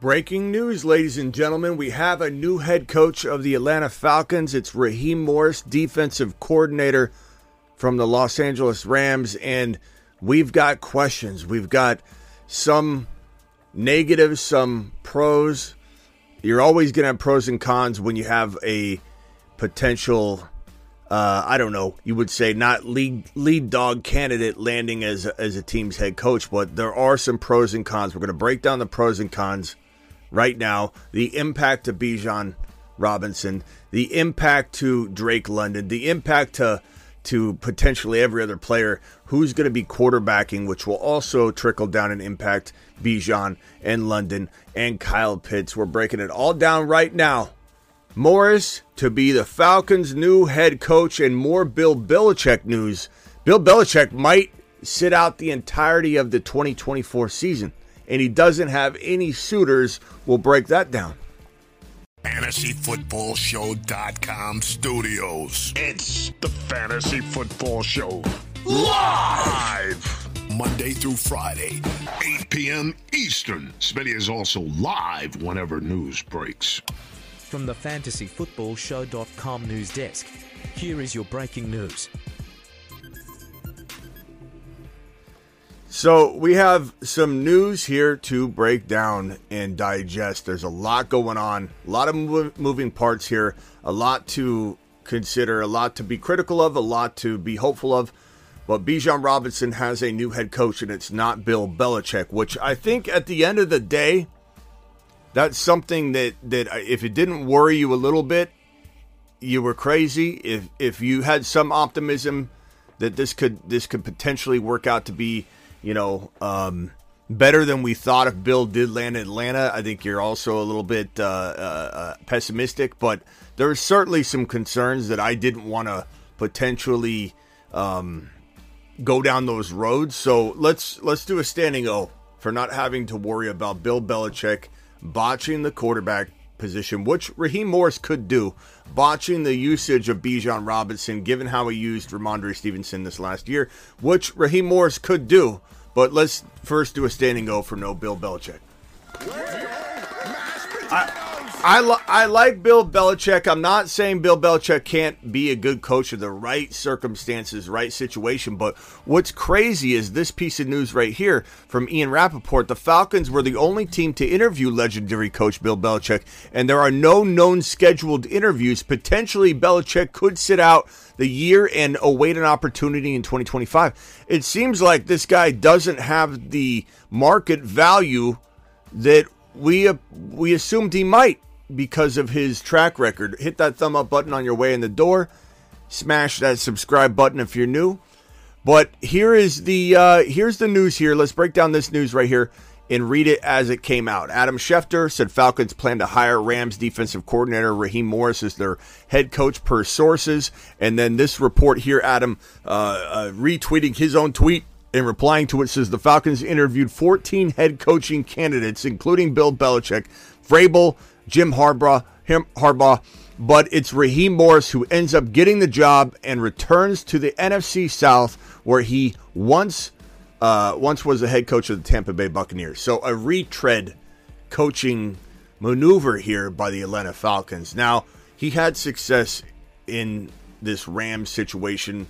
Breaking news, ladies and gentlemen. We have a new head coach of the Atlanta Falcons. It's Raheem Morris, defensive coordinator from the Los Angeles Rams. And we've got questions. We've got some negatives, some pros. You're always going to have pros and cons when you have a potential, uh, I don't know, you would say not lead, lead dog candidate landing as, as a team's head coach, but there are some pros and cons. We're going to break down the pros and cons right now, the impact to Bijan Robinson, the impact to Drake London, the impact to to potentially every other player who's going to be quarterbacking, which will also trickle down and impact Bijan and London and Kyle Pitts. We're breaking it all down right now. Morris to be the Falcons' new head coach and more Bill Belichick news. Bill Belichick might sit out the entirety of the 2024 season and he doesn't have any suitors, we'll break that down. FantasyFootballShow.com studios. It's the Fantasy Football Show. Live! Monday through Friday, 8 p.m. Eastern. Smitty is also live whenever news breaks. From the FantasyFootballShow.com news desk, here is your breaking news. So we have some news here to break down and digest. There's a lot going on, a lot of moving parts here, a lot to consider, a lot to be critical of, a lot to be hopeful of. But Bijan Robinson has a new head coach, and it's not Bill Belichick, which I think at the end of the day, that's something that that if it didn't worry you a little bit, you were crazy. If if you had some optimism that this could this could potentially work out to be you know, um, better than we thought if Bill did land in Atlanta. I think you're also a little bit uh, uh, uh pessimistic, but there's certainly some concerns that I didn't want to potentially um, go down those roads. So let's let's do a standing O for not having to worry about Bill Belichick botching the quarterback position, which Raheem Morris could do, botching the usage of Bijan Robinson, given how he used Rhamondre Stevenson this last year, which Raheem Morris could do. But let's first do a standing go for no Bill Belichick. I, I, I like Bill Belichick. I'm not saying Bill Belichick can't be a good coach in the right circumstances, right situation. But what's crazy is this piece of news right here from Ian Rapoport. The Falcons were the only team to interview legendary coach Bill Belichick, and there are no known scheduled interviews. Potentially, Belichick could sit out the year and await an opportunity in 2025. It seems like this guy doesn't have the market value that we uh, we assumed he might because of his track record. Hit that thumb up button on your way in the door. Smash that subscribe button if you're new. But here is the uh, here's the news here. Let's break down this news right here and read it as it came out. Adam Schefter said Falcons plan to hire Rams defensive coordinator Raheem Morris as their head coach per sources. And then this report here, Adam uh, uh, retweeting his own tweet and replying to it says the Falcons interviewed 14 head coaching candidates, including Bill Belichick, Vrabel, Jim Harbaugh, him, Harbaugh, but it's Raheem Morris who ends up getting the job and returns to the NFC South, where he once uh, once was the head coach of the Tampa Bay Buccaneers. So a retread coaching maneuver here by the Atlanta Falcons. Now he had success in this Rams situation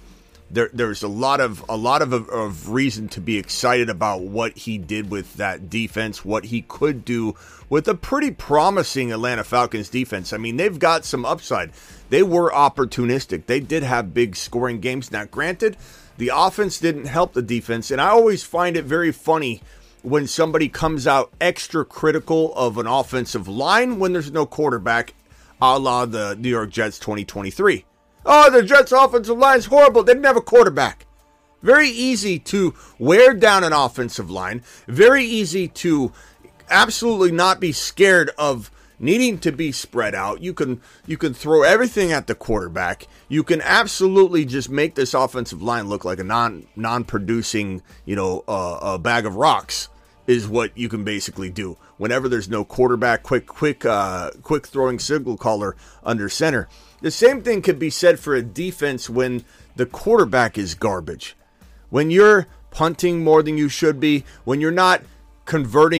there, there's a lot of a lot of, of reason to be excited about what he did with that defense, what he could do with a pretty promising Atlanta Falcons defense. I mean, they've got some upside. They were opportunistic. They did have big scoring games. Now, granted, the offense didn't help the defense, and I always find it very funny when somebody comes out extra critical of an offensive line when there's no quarterback, a la the New York Jets 2023. Oh, the Jets' offensive line is horrible. They didn't have a quarterback. Very easy to wear down an offensive line. Very easy to absolutely not be scared of needing to be spread out. You can you can throw everything at the quarterback. You can absolutely just make this offensive line look like a non non producing you know uh, a bag of rocks is what you can basically do whenever there's no quarterback. Quick quick uh, quick throwing signal caller under center. The same thing could be said for a defense when the quarterback is garbage. When you're punting more than you should be, when you're not converting.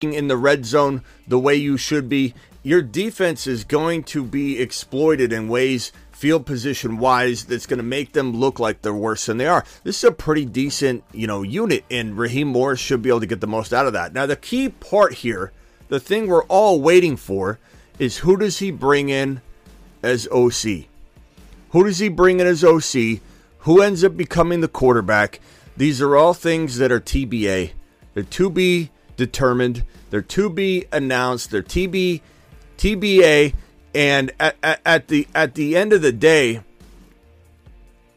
in the red zone the way you should be, your defense is going to be exploited in ways field position wise that's going to make them look like they're worse than they are. This is a pretty decent, you know, unit and Raheem Morris should be able to get the most out of that. Now the key part here, the thing we're all waiting for is who does he bring in as OC? Who does he bring in as OC? Who ends up becoming the quarterback? These are all things that are TBA. They're to be determined. They're to be announced. They're TB, TBA, and at, at, at the at the end of the day,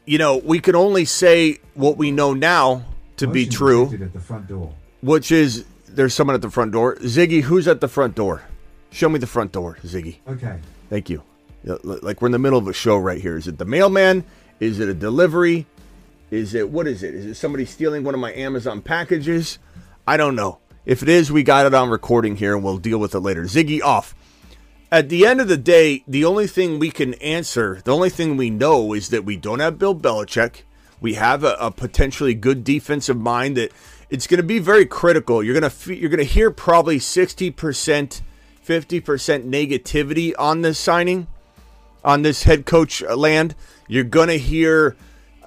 you know, we can only say what we know now to be true, At the front door. which is there's someone at the front door. Ziggy, who's at the front door? Show me the front door, Ziggy. Okay. Thank you. Like we're in the middle of a show right here. Is it the mailman? Is it a delivery? Is it what is it? Is it somebody stealing one of my Amazon packages? I don't know. If it is, we got it on recording here and we'll deal with it later. Ziggy off. At the end of the day, the only thing we can answer, the only thing we know is that we don't have Bill Belichick. We have a, a potentially good defensive mind that it's going to be very critical. You're going to you're going to hear probably 60%, 50% negativity on this signing, on this head coach land. You're going to hear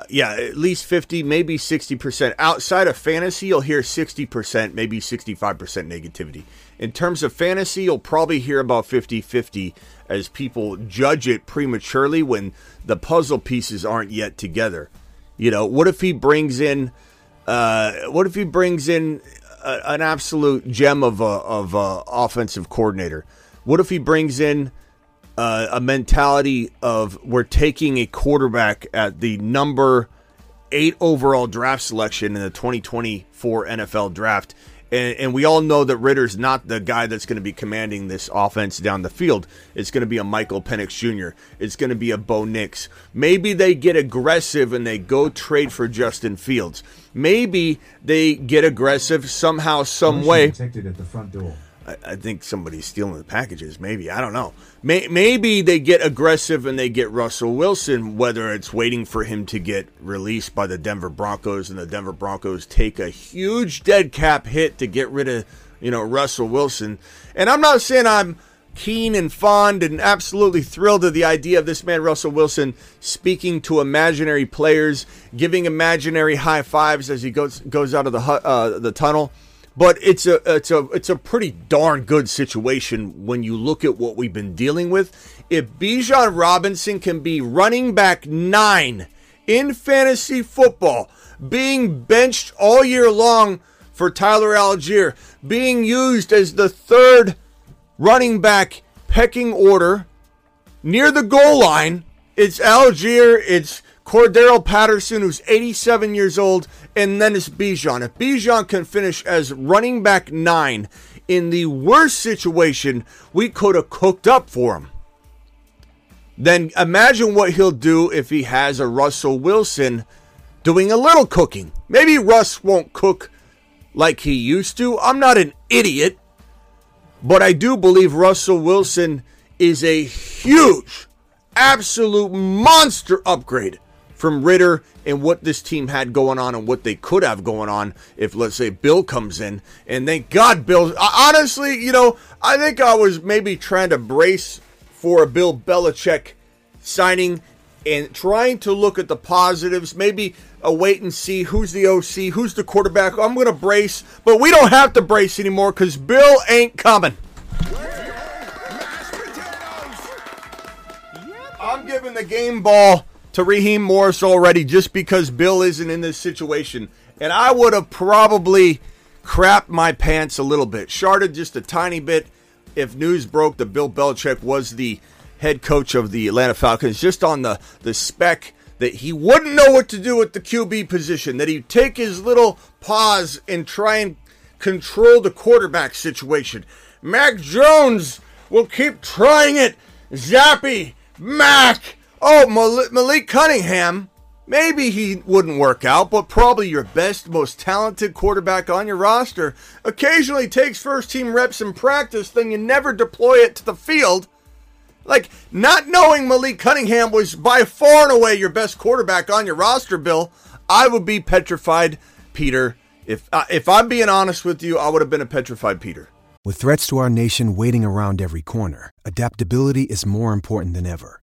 yeah, at least 50, maybe 60%. Outside of fantasy, you'll hear 60%, maybe 65% negativity. In terms of fantasy, you'll probably hear about 50 50 as people judge it prematurely when the puzzle pieces aren't yet together. You know, what if he brings in, uh, what if he brings in a, an absolute gem of a, of a offensive coordinator? What if he brings in uh, a mentality of we're taking a quarterback at the number eight overall draft selection in the 2024 NFL draft. And, and we all know that Ridder's not the guy that's going to be commanding this offense down the field. It's going to be a Michael Penix Jr., it's going to be a Bo Nix. Maybe they get aggressive and they go trade for Justin Fields. Maybe they get aggressive somehow, some way. Detected at the front door. I, I think somebody's stealing the packages. Maybe I don't know. May, maybe they get aggressive and they get Russell Wilson. Whether it's waiting for him to get released by the Denver Broncos and the Denver Broncos take a huge dead cap hit to get rid of you know Russell Wilson. And I'm not saying I'm keen and fond and absolutely thrilled to the idea of this man Russell Wilson speaking to imaginary players, giving imaginary high fives as he goes goes out of the uh, the tunnel but it's a it's a it's a pretty darn good situation when you look at what we've been dealing with. If Bijan Robinson can be running back nine in fantasy football, being benched all year long for Tyler Allgeier, being used as the third running back pecking order near the goal line. It's Allgeier, it's Cordarrelle Patterson, who's 87 years old, and then it's Bijan. If Bijan can finish as running back nine in the worst situation we could have cooked up for him, then imagine what he'll do if he has a Russell Wilson doing a little cooking. Maybe Russ won't cook like he used to. I'm not an idiot, but I do believe Russell Wilson is a huge, absolute monster upgrade from Ridder and what this team had going on and what they could have going on if, let's say, Bill comes in. And thank God, Bill. Honestly, you know, I think I was maybe trying to brace for a Bill Belichick signing and trying to look at the positives, maybe a wait and see who's the OC, who's the quarterback. I'm going to brace, but we don't have to brace anymore because Bill ain't coming. I'm giving the game ball to Raheem Morris already just because Bill isn't in this situation. And I would have probably crapped my pants a little bit, sharded just a tiny bit if news broke that Bill Belichick was the head coach of the Atlanta Falcons, just on the, the spec that he wouldn't know what to do with the QB position, that he'd take his little pause and try and control the quarterback situation. Mac Jones will keep trying it. Zappe, Mac, oh, Malik Cunningham. Maybe he wouldn't work out, but probably your best, most talented quarterback on your roster occasionally takes first team reps in practice, then you never deploy it to the field. Like, not knowing Malik Cunningham was by far and away your best quarterback on your roster, Bill, I would be petrified, Peter. If, uh, if I'm being honest with you, I would have been a petrified Peter. With threats to our nation waiting around every corner, adaptability is more important than ever.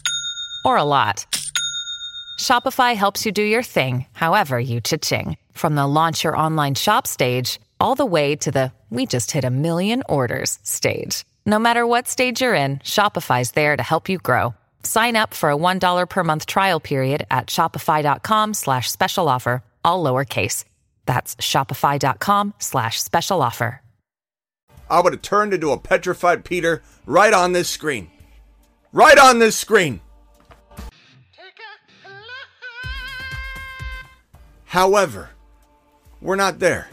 or a lot, Shopify helps you do your thing, however you cha-ching. From the launch your online shop stage, all the way to the we just hit a million orders stage. No matter what stage you're in, Shopify's there to help you grow. Sign up for a $1 per month trial period at shopify.com slash special offer, all lowercase. That's shopify.com slash special offer. I would have turned into a petrified Peter right on this screen. Right on this screen. However, we're not there.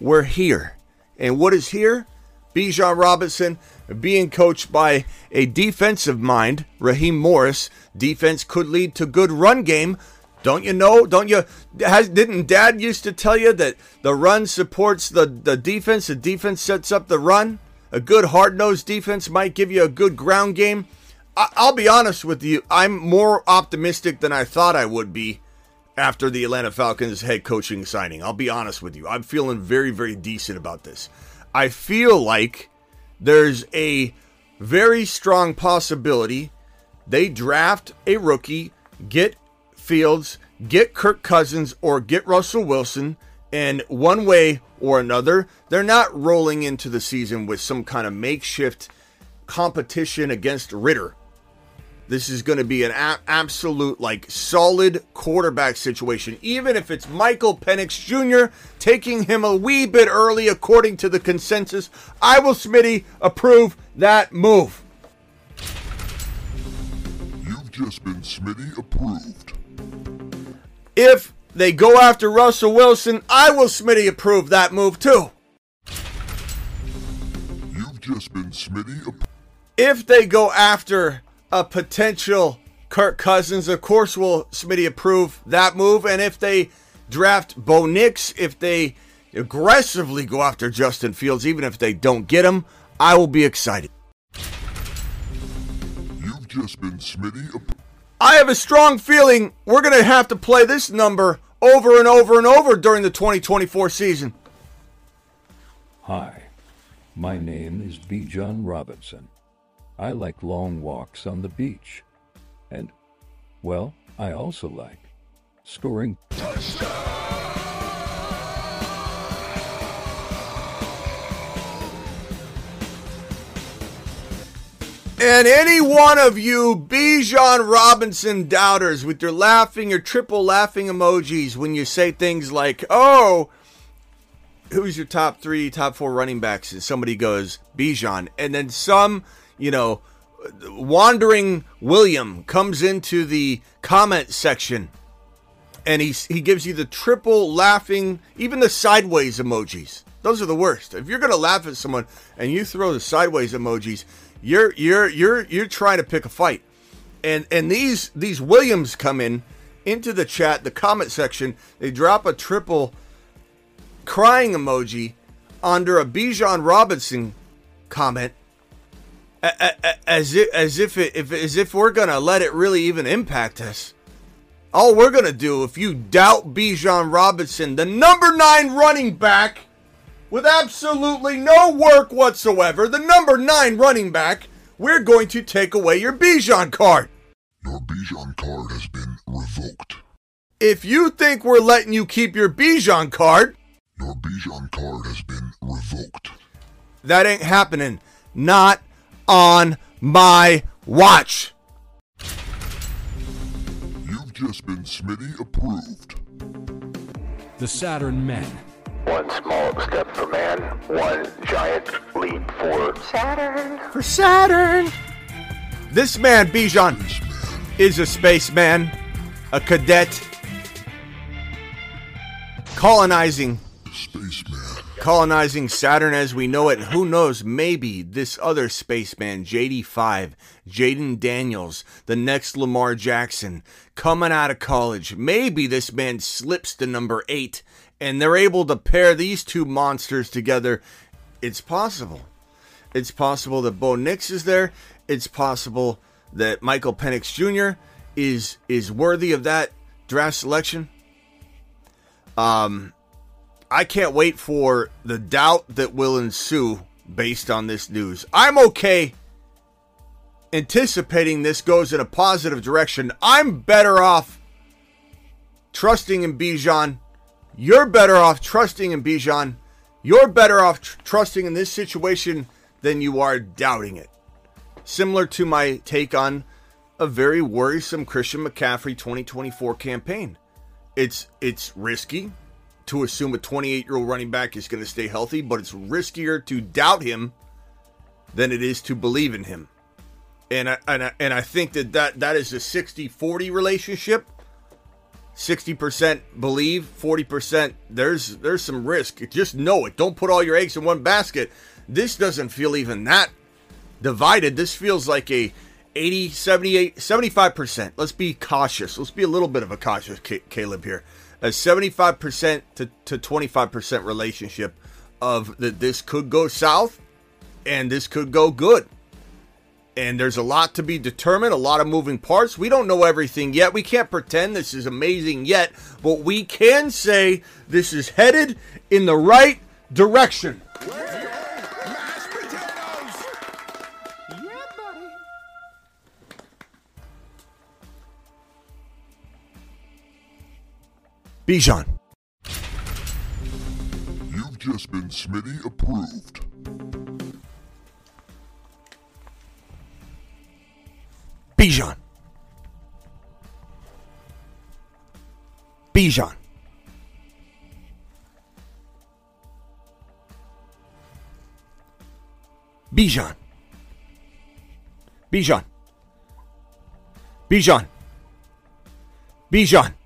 We're here. And what is here? Bijan Robinson being coached by a defensive mind, Raheem Morris. Defense could lead to good run game. Don't you know? Don't you? Has didn't Dad used to tell you that the run supports the the defense? The defense sets up the run. A good hard nosed defense might give you a good ground game. I, I'll be honest with you. I'm more optimistic than I thought I would be after the Atlanta Falcons head coaching signing. I'll be honest with you. I'm feeling very very decent about this. I feel like there's a very strong possibility they draft a rookie, get Fields, get Kirk Cousins, or get Russell Wilson, and one way or another, they're not rolling into the season with some kind of makeshift competition against Ridder. This is going to be an a- absolute, like, solid quarterback situation. Even if it's Michael Penix Jr. taking him a wee bit early, according to the consensus, I will, Smitty, approve that move. You've just been Smitty approved. If they go after Russell Wilson, I will, Smitty, approve that move too. You've just been Smitty approved. If they go after a potential Kirk Cousins. Of course, will Smitty approve that move? And if they draft Bo Nix, if they aggressively go after Justin Fields, even if they don't get him, I will be excited. You've just been Smitty. I have a strong feeling we're going to have to play this number over and over and over during the 2024 season. Hi, my name is Bijan Robinson. I like long walks on the beach. And, well, I also like scoring. And any one of you Bijan Robinson doubters with your laughing, your triple laughing emojis when you say things like, oh, who's your top three, top four running backs? And somebody goes, Bijan. And then some, you know, wandering William comes into the comment section and he, he gives you the triple laughing, even the sideways emojis. Those are the worst. If you're going to laugh at someone and you throw the sideways emojis, you're you're you're you're trying to pick a fight. And and these these Williams come in into the chat, the comment section, they drop a triple crying emoji under a Bijan Robinson comment as if as if it, if as if we're gonna let it really even impact us. All we're gonna do if you doubt Bijan Robinson, the number nine running back with absolutely no work whatsoever, the number nine running back, we're going to take away your Bijan card. Your Bijan card has been revoked. If you think we're letting you keep your Bijan card, your Bijan card has been revoked. That ain't happening. Not on my watch. You've just been Smitty approved. The Saturn Men one small step for man, one giant leap for Saturn. For Saturn! This man, Bijan, is a spaceman, a cadet, colonizing spaceman. Colonizing Saturn as we know it. Who knows? Maybe this other spaceman, JD5, Jayden Daniels, the next Lamar Jackson, coming out of college. Maybe this man slips to number eight and they're able to pair these two monsters together, it's possible. It's possible that Bo Nix is there. It's possible that Michael Penix Jr. is is worthy of that draft selection. Um, I can't wait for the doubt that will ensue based on this news. I'm okay anticipating this goes in a positive direction. I'm better off trusting in Bijan you're better off trusting in Bijan. You're better off tr- trusting in this situation than you are doubting it. Similar to my take on a very worrisome Christian McCaffrey 2024 campaign. It's it's risky to assume a 28 year old running back is going to stay healthy, but it's riskier to doubt him than it is to believe in him. And I, and I, and I think that, that that is a 60 40 relationship 60% believe, 40% there's there's some risk. Just know it. Don't put all your eggs in one basket. This doesn't feel even that divided. This feels like a 80, 78, 75%. Let's be cautious. Let's be a little bit of a cautious Caleb here. A 75% to, to 25% relationship of that this could go south and this could go good and there's a lot to be determined, a lot of moving parts. We don't know everything yet. We can't pretend this is amazing yet, but we can say this is headed in the right direction. Bijan. You've just been Smitty approved. Bijan. Bijan. Bijan. Bijan. Bijan. Bijan.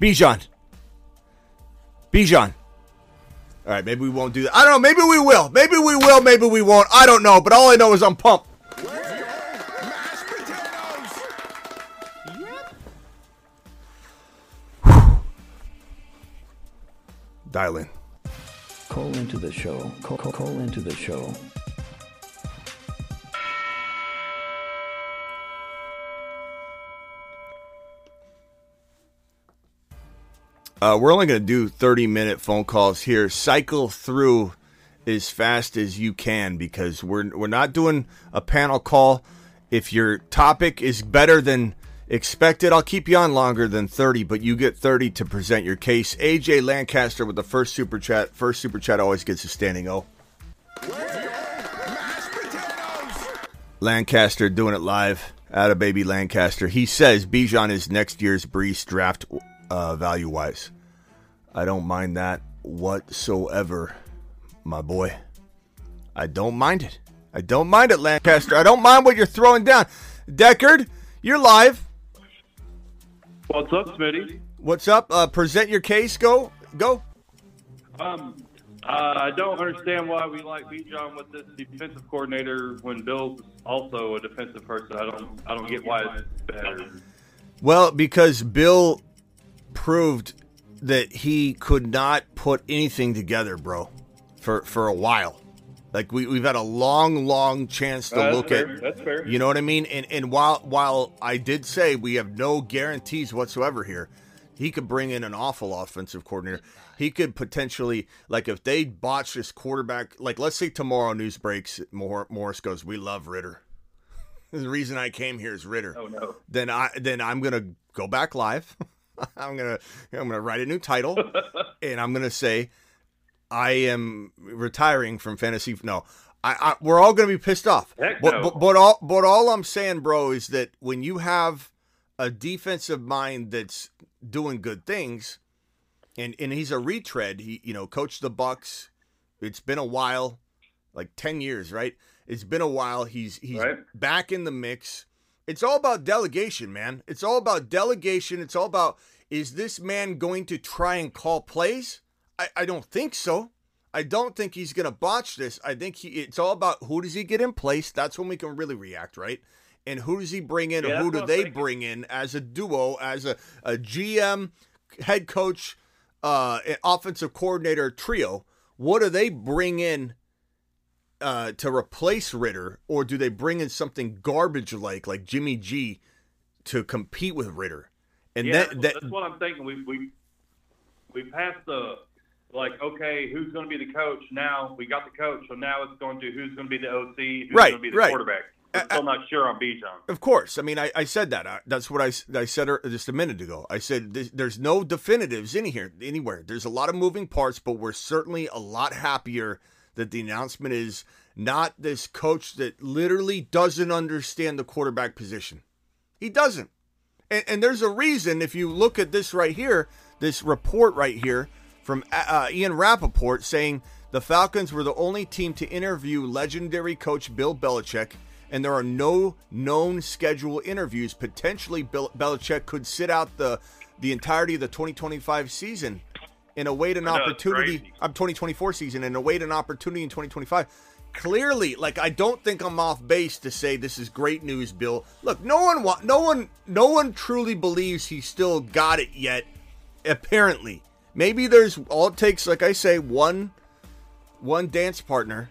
Bijan. Bijan. All right, maybe we won't do that. I don't know. Maybe we will. Maybe we will. Maybe we won't. I don't know. But all I know is I'm pumped. Dial in. Call into the show. Call, call, call into the show. Uh, we're only going to do 30 minute phone calls here. Cycle through as fast as you can because we're we're not doing a panel call. If your topic is better than expected, I'll keep you on longer than 30, but you get 30 to present your case. AJ Lancaster with the first super chat. First super chat always gets a standing O. Lancaster doing it live. Out of baby Lancaster. He says Bijan is next year's Breece draft uh, value wise. I don't mind that whatsoever, my boy. I don't mind it. I don't mind it, Lancaster. I don't mind what you're throwing down. Deckard, you're live. What's up, Smitty? What's up? Uh, present your case. Go. Go. Um, uh, I don't understand why we like Bijan with this defensive coordinator when Bill's also a defensive person. I don't. I don't get why it's better. Well, because Bill proved that he could not put anything together, bro, for for a while. Like we we've had a long, long chance to Uh, look fair. at. That's fair. You know what I mean? And and while while I did say we have no guarantees whatsoever here, he could bring in an awful offensive coordinator. He could potentially like if they botch this quarterback. Like let's say tomorrow news breaks, Mor- Morris goes, "We love Ridder." the reason I came here is Ridder. Oh no. Then I then I'm gonna go back live. I'm gonna I'm gonna write a new title, and I'm gonna say I am retiring from fantasy. No, I, I we're all gonna be pissed off. But, but but all but all I'm saying, bro, is that when you have a defensive mind that's doing good things, and and he's a retread. He you know coached the Bucks. It's been a while, like ten years, right? It's been a while. He's he's Right. back in the mix. It's all about delegation, man. It's all about delegation. It's all about is this man going to try and call plays? I, I don't think so. I don't think he's gonna botch this. I think he it's all about who does he get in place. That's when we can really react, right? And who does he bring in? Yeah, who do they thinking. bring in as a duo, as a, a GM, head coach, uh, offensive coordinator trio? What do they bring in uh, to replace Ridder, or do they bring in something garbage like like Jimmy G to compete with Ridder? And yeah, that, that's, that that's what I'm thinking. We we we passed the like, okay, who's going to be the coach? Now we got the coach, so now it's going to who's going to be the OC, who's Right, going to be the right. quarterback. I'm still not sure on Bijan. Of course. I mean, I, I said that. I, that's what I, I said just a minute ago. I said this, there's no definitives in here anywhere. There's a lot of moving parts, but we're certainly a lot happier that the announcement is not this coach that literally doesn't understand the quarterback position. He doesn't. And, and there's a reason if you look at this right here, this report right here from uh, Ian Rapoport saying the Falcons were the only team to interview legendary coach Bill Belichick, and there are no known schedule interviews. Potentially, Bill Belichick could sit out the the entirety of the 2025 season and await an opportunity. I'm 2024 season and await an opportunity in 2025. Clearly, like I don't think I'm off base to say this is great news, Bill. Look, no one wa- no one no one truly believes he still got it yet. Apparently, maybe there's all it takes, like I say, one one dance partner,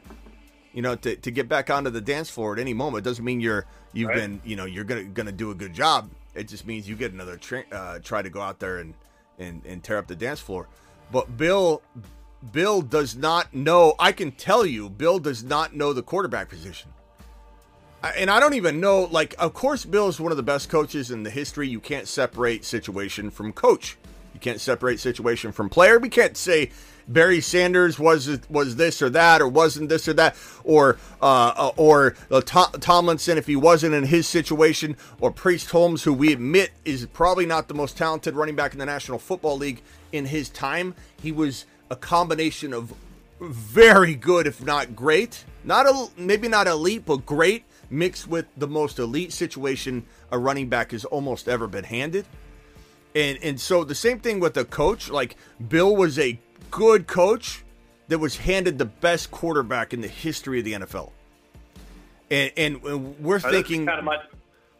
you know, to, to get back onto the dance floor at any moment. It doesn't mean you're you've Right. been you know you're gonna gonna do a good job. It just means you get another tra- uh, try to go out there and, and and tear up the dance floor. But Bill Bill does not know. I can tell you, Bill does not know the quarterback position. And I don't even know, like, of course, Bill is one of the best coaches in the history. You can't separate situation from coach. You can't separate situation from player. We can't say Barry Sanders was was this or that, or wasn't this or that, or uh, uh, or uh, Tom, Tomlinson if he wasn't in his situation, or Priest Holmes, who we admit is probably not the most talented running back in the National Football League in his time. He was a combination of very good, if not great. Not a maybe not elite, but great, mixed with the most elite situation a running back has almost ever been handed. And and so the same thing with the coach. Like Bill was a good coach that was handed the best quarterback in the history of the NFL. And and we're Uh, this is thinking kinda my-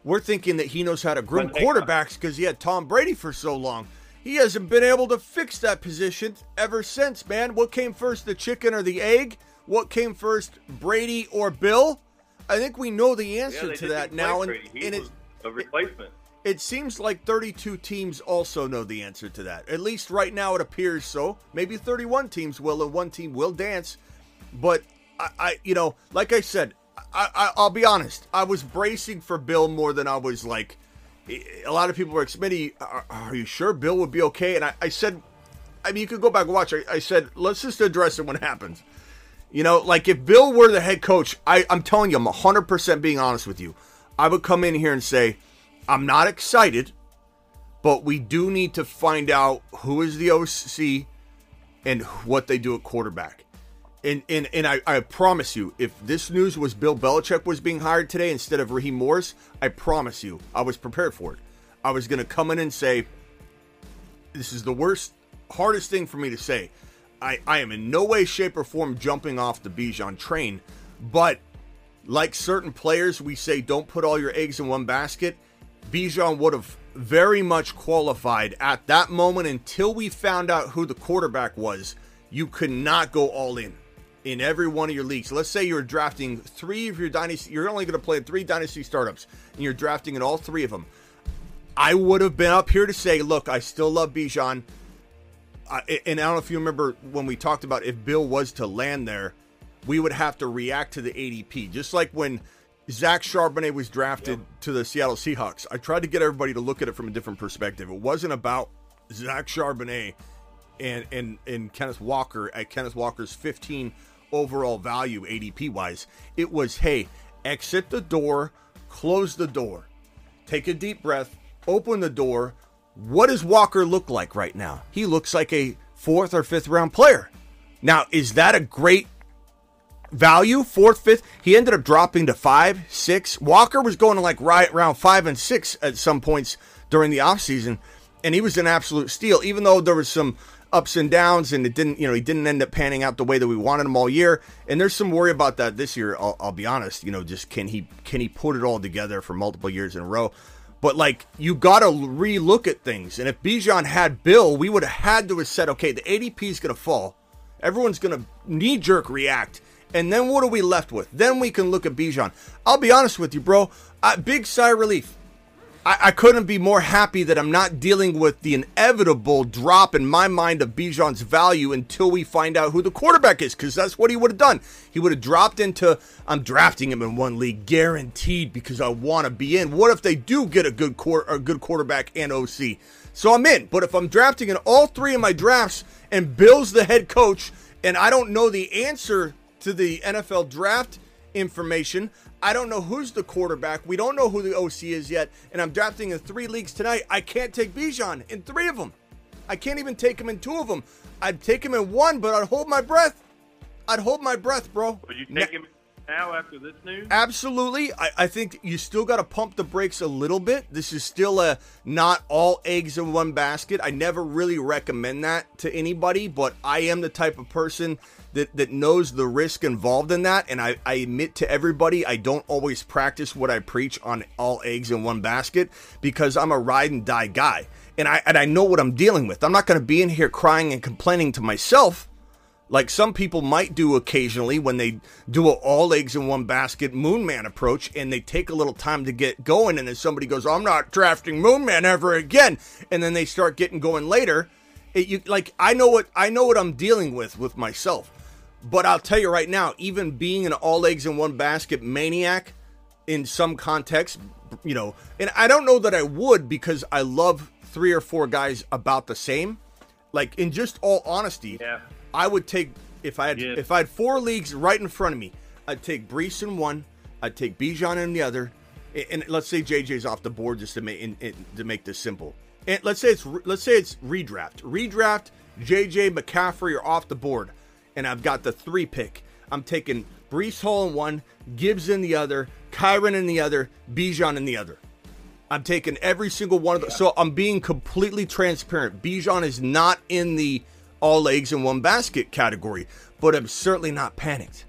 we're thinking that he knows how to groom quarterbacks because he had Tom Brady for so long. He hasn't been able to fix that position ever since, man. What came first, the chicken or the egg? What came first, Brady or Bill? I think we know the answer they to that now, and, and it's a replacement. It seems like 32 teams also know the answer to that. At least right now it appears so. Maybe 31 teams will, and one team will dance. But I, I you know, like I said, I, I, I'll be honest. I was bracing for Bill more than I was like. A lot of people were, Smitty, are, are you sure Bill would be okay? And I, I said, I mean, you could go back and watch. I, I said, let's just address it when it happens. You know, like if Bill were the head coach, I, I'm telling you, I'm 100% being honest with you. I would come in here and say, I'm not excited, but we do need to find out who is the OC and what they do at quarterback. And and, and I, I promise you, if this news was Bill Belichick was being hired today instead of Raheem Morris, I promise you, I was prepared for it. I was going to come in and say, this is the worst, hardest thing for me to say. I, I am in no way, shape, or form jumping off the Bijan train, but like certain players, we say don't put all your eggs in one basket. Bijan would have very much qualified at that moment until we found out who the quarterback was. You could not go all in in every one of your leagues. Let's say you're drafting three of your dynasty, you're only going to play three dynasty startups, and you're drafting in all three of them. I would have been up here to say, look, I still love Bijan. And I don't know if you remember when we talked about if Bill was to land there, we would have to react to the ADP. Just like when Zach Charbonnet was drafted yep. to the Seattle Seahawks. I tried to get everybody to look at it from a different perspective. It wasn't about Zach Charbonnet and and and Kenneth Walker at Kenneth Walker's 15 overall value ADP wise. It was hey, exit the door, close the door, take a deep breath, open the door. What does Walker look like right now? He looks like a fourth or fifth round player. Now, is that a great value, fourth, fifth. He ended up dropping to five, six. Walker was going to like right around five and six at some points during the offseason, and he was an absolute steal, even though there was some ups and downs and it didn't, you know, he didn't end up panning out the way that we wanted him all year. And there's some worry about that this year. I'll, I'll be honest, you know, just can he can he put it all together for multiple years in a row? But like you got to relook at things. And if Bijan had Bill, we would have had to have said, okay, the ADP is to fall. Everyone's to knee jerk react and then what are we left with? Then we can look at Bijan. I'll be honest with you, bro. I, big sigh of relief. I, I, couldn't be more happy that I'm not dealing with the inevitable drop in my mind of Bijan's value until we find out who the quarterback is, because that's what he would have done. He would have dropped into I'm drafting him in one league, guaranteed, because I want to be in. What if they do get a good quarter, a good quarterback and OC? So I'm in. But if I'm drafting in all three of my drafts and Bill's the head coach, and I don't know the answer to the NFL draft information. I don't know who's the quarterback. We don't know who the OC is yet. And I'm drafting in three leagues tonight. I can't take Bijan in three of them. I can't even take him in two of them. I'd take him in one, but I'd hold my breath. I'd hold my breath, bro. Would you take him now after this news? Absolutely. I, I think you still got to pump the brakes a little bit. This is still a not all eggs in one basket. I never really recommend that to anybody, but I am the type of person that, that knows the risk involved in that. And I, I admit to everybody, I don't always practice what I preach on all eggs in one basket because I'm a ride and die guy. And I, and I know what I'm dealing with. I'm not going to be in here crying and complaining to myself like some people might do occasionally when they do a all eggs in one basket moon man approach and they take a little time to get going and then somebody goes i'm not drafting moon man ever again and then they start getting going later it, you, like i know what i know what i'm dealing with with myself but I'll tell you right now, even being an all eggs in one basket maniac in some context, you know, and I don't know that I would because I love three or four guys about the same. Like in just all honesty, yeah. I would take if I had yeah. if I had four leagues right in front of me, I'd take Breece in one, I'd take Bijan in the other, and let's say JJ's off the board just to make in, in, to make this simple. And let's say it's let's say it's redraft, redraft. JJ McCaffrey are off the board and I've got the three pick. I'm taking Breece Hall in one, Gibbs in the other, Kyren in the other, Bijan in the other. I'm taking every single one of those. Yeah. So I'm being completely transparent. Bijan is not in the all eggs in one basket category, but I'm certainly not panicked.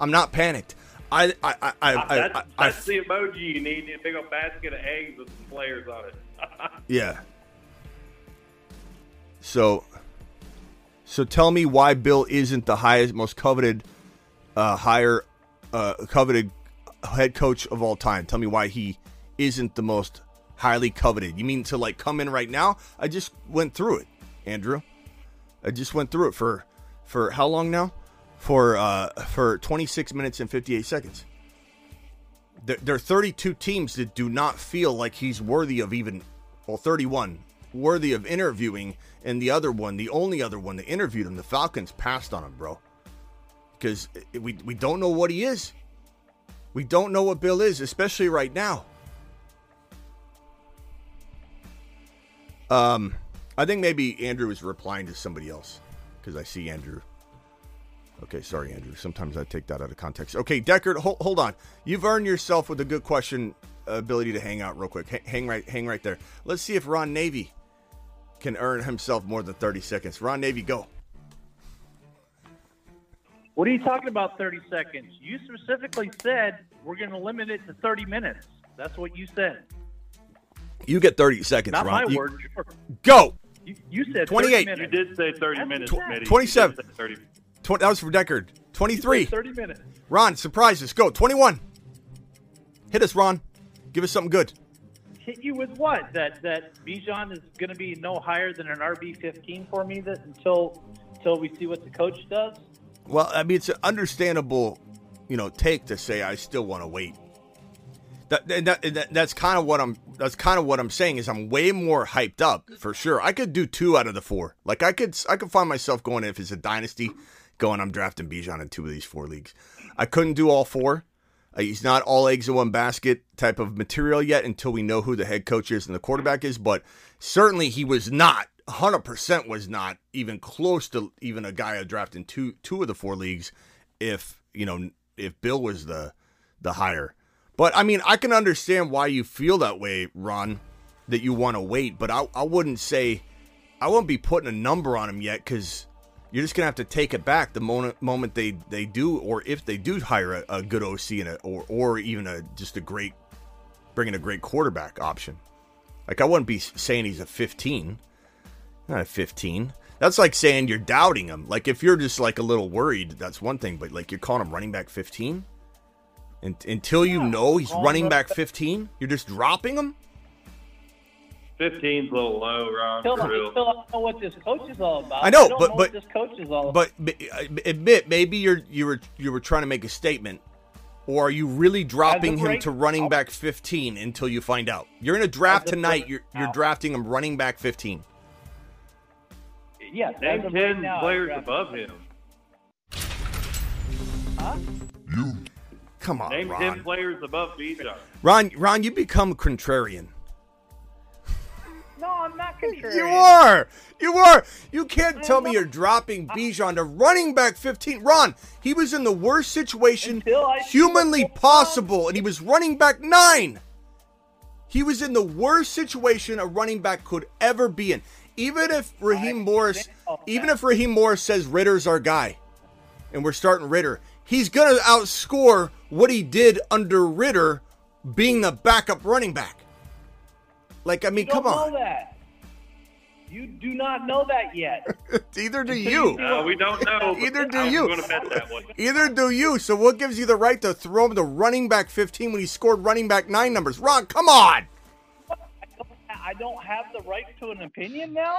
I'm not panicked. I, I, I, I, uh, that's, I, that's the emoji you need. A big old basket of eggs with some players on it. yeah. So so tell me why Bill isn't the highest, most coveted, uh, higher, uh, coveted head coach of all time. Tell me why he isn't the most highly coveted. You mean to like come in right now? I just went through it, Andrew. I just went through it for for how long now? For uh for 26 minutes and 58 seconds. There, there are 32 teams that do not feel like he's worthy of even well 31 worthy of interviewing and the other one, the only other one that interviewed him, the Falcons passed on him, bro. Because we we don't know what he is. We don't know what Bill is, especially right now. Um, I think maybe Andrew is replying to somebody else because I see Andrew. Okay, sorry, Andrew. Sometimes I take that out of context. Okay, Deckard, hold, hold on. You've earned yourself with a good question ability to hang out real quick. H- hang right, hang right there. Let's see if Ron Navy can earn himself more than thirty seconds. Ron Navy, go. What are you talking about 30 seconds? You specifically said we're going to limit it to 30 minutes. That's what you said. You get thirty seconds, Not Ron. my You- word. Sure. Go. You, you said 28. You did say 30 minutes, Tw- Mitty. 27. 30. Tw- that was for Deckard. Twenty-three. 30 minutes. Ron, surprises. Go. Twenty-one. Hit us, Ron. Give us something good. Hit you with what? That that Bijan is going to be no higher than an RB 15 for me that until until we see what the coach does. Well, I mean, it's an understandable, you know, take to say I still want to wait. That, and that, and that that's kind of what I'm. That's kind of what I'm saying is I'm way more hyped up for sure. I could do two out of the four. Like I could, I could find myself going if it's a dynasty, going I'm drafting Bijan in two of these four leagues. I couldn't do all four. Uh, he's not all eggs in one basket type of material yet until we know who the head coach is and the quarterback is. But certainly he was not. 100% was not even close to even a guy I drafted in two two of the four leagues if, you know, if Bill was the the higher. But I mean, I can understand why you feel that way, Ron, that you want to wait, but I, I wouldn't say I wouldn't be putting a number on him yet cuz you're just going to have to take it back the moment moment they they do or if they do hire a, a good OC and a, or or even a just a great bringing a great quarterback option. Like I wouldn't be saying he's a 15. Not a 15. That's like saying you're doubting him. Like if you're just like a little worried, that's one thing. But like you're calling him running back 15, and until you know he's running back 15, you're just dropping him. 15's a little low, Ron. Still, For real. still don't know what this coach is all about. I know, don't but- know but- what this coach is all about. But b- admit maybe you're you were you were trying to make a statement, or are you really dropping him to running back 15 until you find out? You're in a draft tonight. You're you're drafting him running back 15. yes, Name 10 right now, players draft- above him. Huh? Come on, Name Ron. 10 players above Bijan. Ron, Ron, you become contrarian. No, I'm not contrarian. You are. You are. You can't tell me you're dropping Bijan to running back 15. Ron, he was in the worst situation Until I see humanly possible, and he was running back nine. He was in the worst situation a running back could ever be in. Even if Raheem Morris, even if Raheem Morris says Ridder's our guy, and we're starting Ridder, he's gonna outscore what he did under Ridder being the backup running back. Like, I mean, You don't come on. know that. You do not know that yet. Either do you. see Uh, we don't know. Either do I'm you. going to bet that one. Either do you. So what gives you the right to throw him to running back 15 when he scored running back nine numbers? Ron, come on. I don't have the right to an opinion now.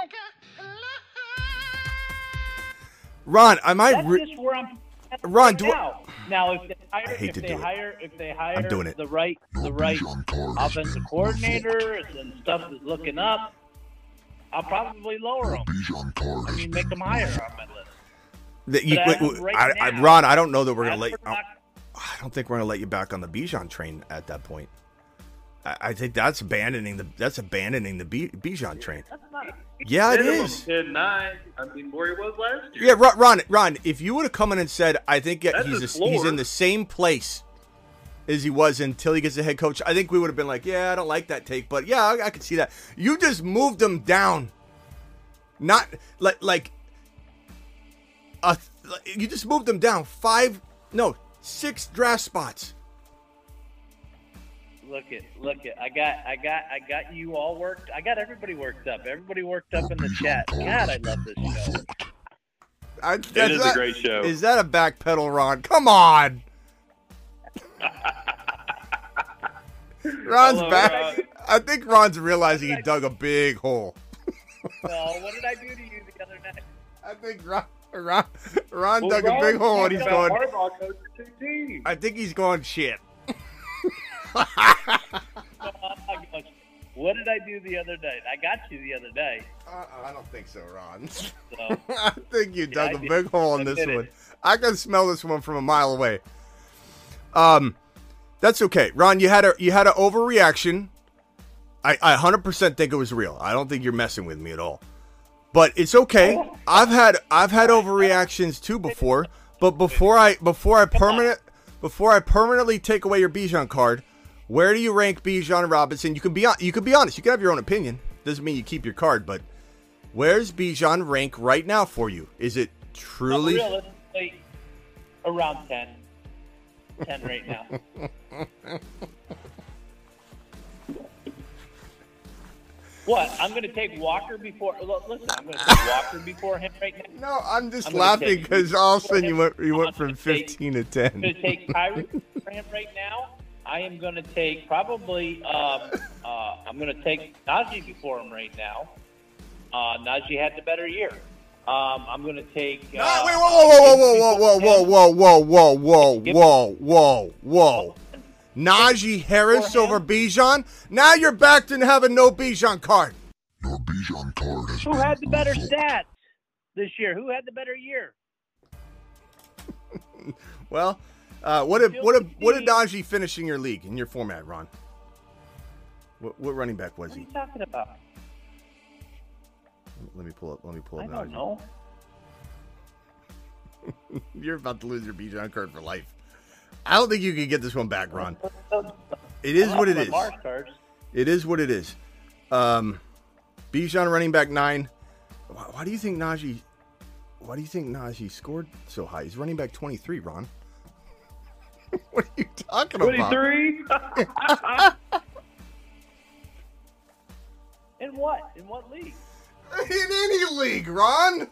Ron, am I? That's Re- just where I'm. At Ron, right do I- now. Now, if they hire, hate if to they do it. hire, if they hire doing it. the right, the right offensive coordinator, and stuff is looking up, I'll probably lower them. I mean, make them higher on my list. that you- wait, wait, right I, I, Ron, I don't know that we're gonna let. we're I not- I don't think we're gonna let you back on the Bijan train at that point. I, I think that's abandoning the that's abandoning the Bijan train. Yeah, it is. 10 9. I mean, where he was last year. Yeah, Ron, Ron, Ron, if you would have come in and said, I think That's he's a, he's in the same place as he was until he gets a head coach, I think we would have been like, yeah, I don't like that take, but yeah, I, I could see that. You just moved him down, not like like a, you just moved him down five, no, six draft spots. Look it, look it. I got, I got, I got you all worked. I got everybody worked up. Everybody worked up in the chat. God, I love this show. I, It is a great show. Is that a back pedal, Ron? Come on. Ron's Hello, back. Ron. I think Ron's realizing he dug a big hole. No, what did I do to you the other night? I think Ron Ron, Ron Well, dug a big hole and he's talked going. about Harbaugh coaching two teams. I think he's going shit. No, I'm not going, What did I do the other night? I got you the other day. Uh, I don't think so, Ron. So, I think you dug I a did. big hole in this it. one. I can smell this one from a mile away. Um, that's okay, Ron. You had a you had an overreaction. I I hundred percent think it was real. I don't think you're messing with me at all. But it's okay. I've had I've had overreactions too before. But before I before I permanent before I permanently take away your Bijan card, where do you rank Bijan Robinson? You can be on, you can be honest. You can have your own opinion. Doesn't mean you keep your card, but where's Bijan rank right now for you? Is it truly? realistically, around 10. 10 right now. What? I'm going to take Walker before. Listen, I'm going to take Walker before him right now. No, I'm just I'm laughing because all of a sudden you went you went from take- 15 to I'm going 10. to take Kyrie for him right now. I am going to take probably. Um, uh, I'm going to take Najee before him right now. Uh, Najee had the better year. Um, I'm going to take. Uh, Ah, wait, whoa, whoa, whoa, whoa, whoa, whoa, whoa, whoa, whoa, whoa, whoa, whoa, whoa. Najee Harris over Bijan. Now you're back to having no Bijan card. Your Bijan card has Who had the better stats this year? Who had the better year? Well, uh, what did what did what did Najee finish in your league in your format, Ron? What, what running back was What are he? you talking about? Let me pull up. Let me pull I up don't Najee. know. You're about to lose your Bijan card for life. I don't think you can get this one back, Ron. It is what it is. It is what it is. Um, Bijan running back nine. Why, why do you think Najee? Why do you think Najee scored so high? He's running back twenty three. Ron. what are you talking about? 23? In what? In what league? In any league, Ron.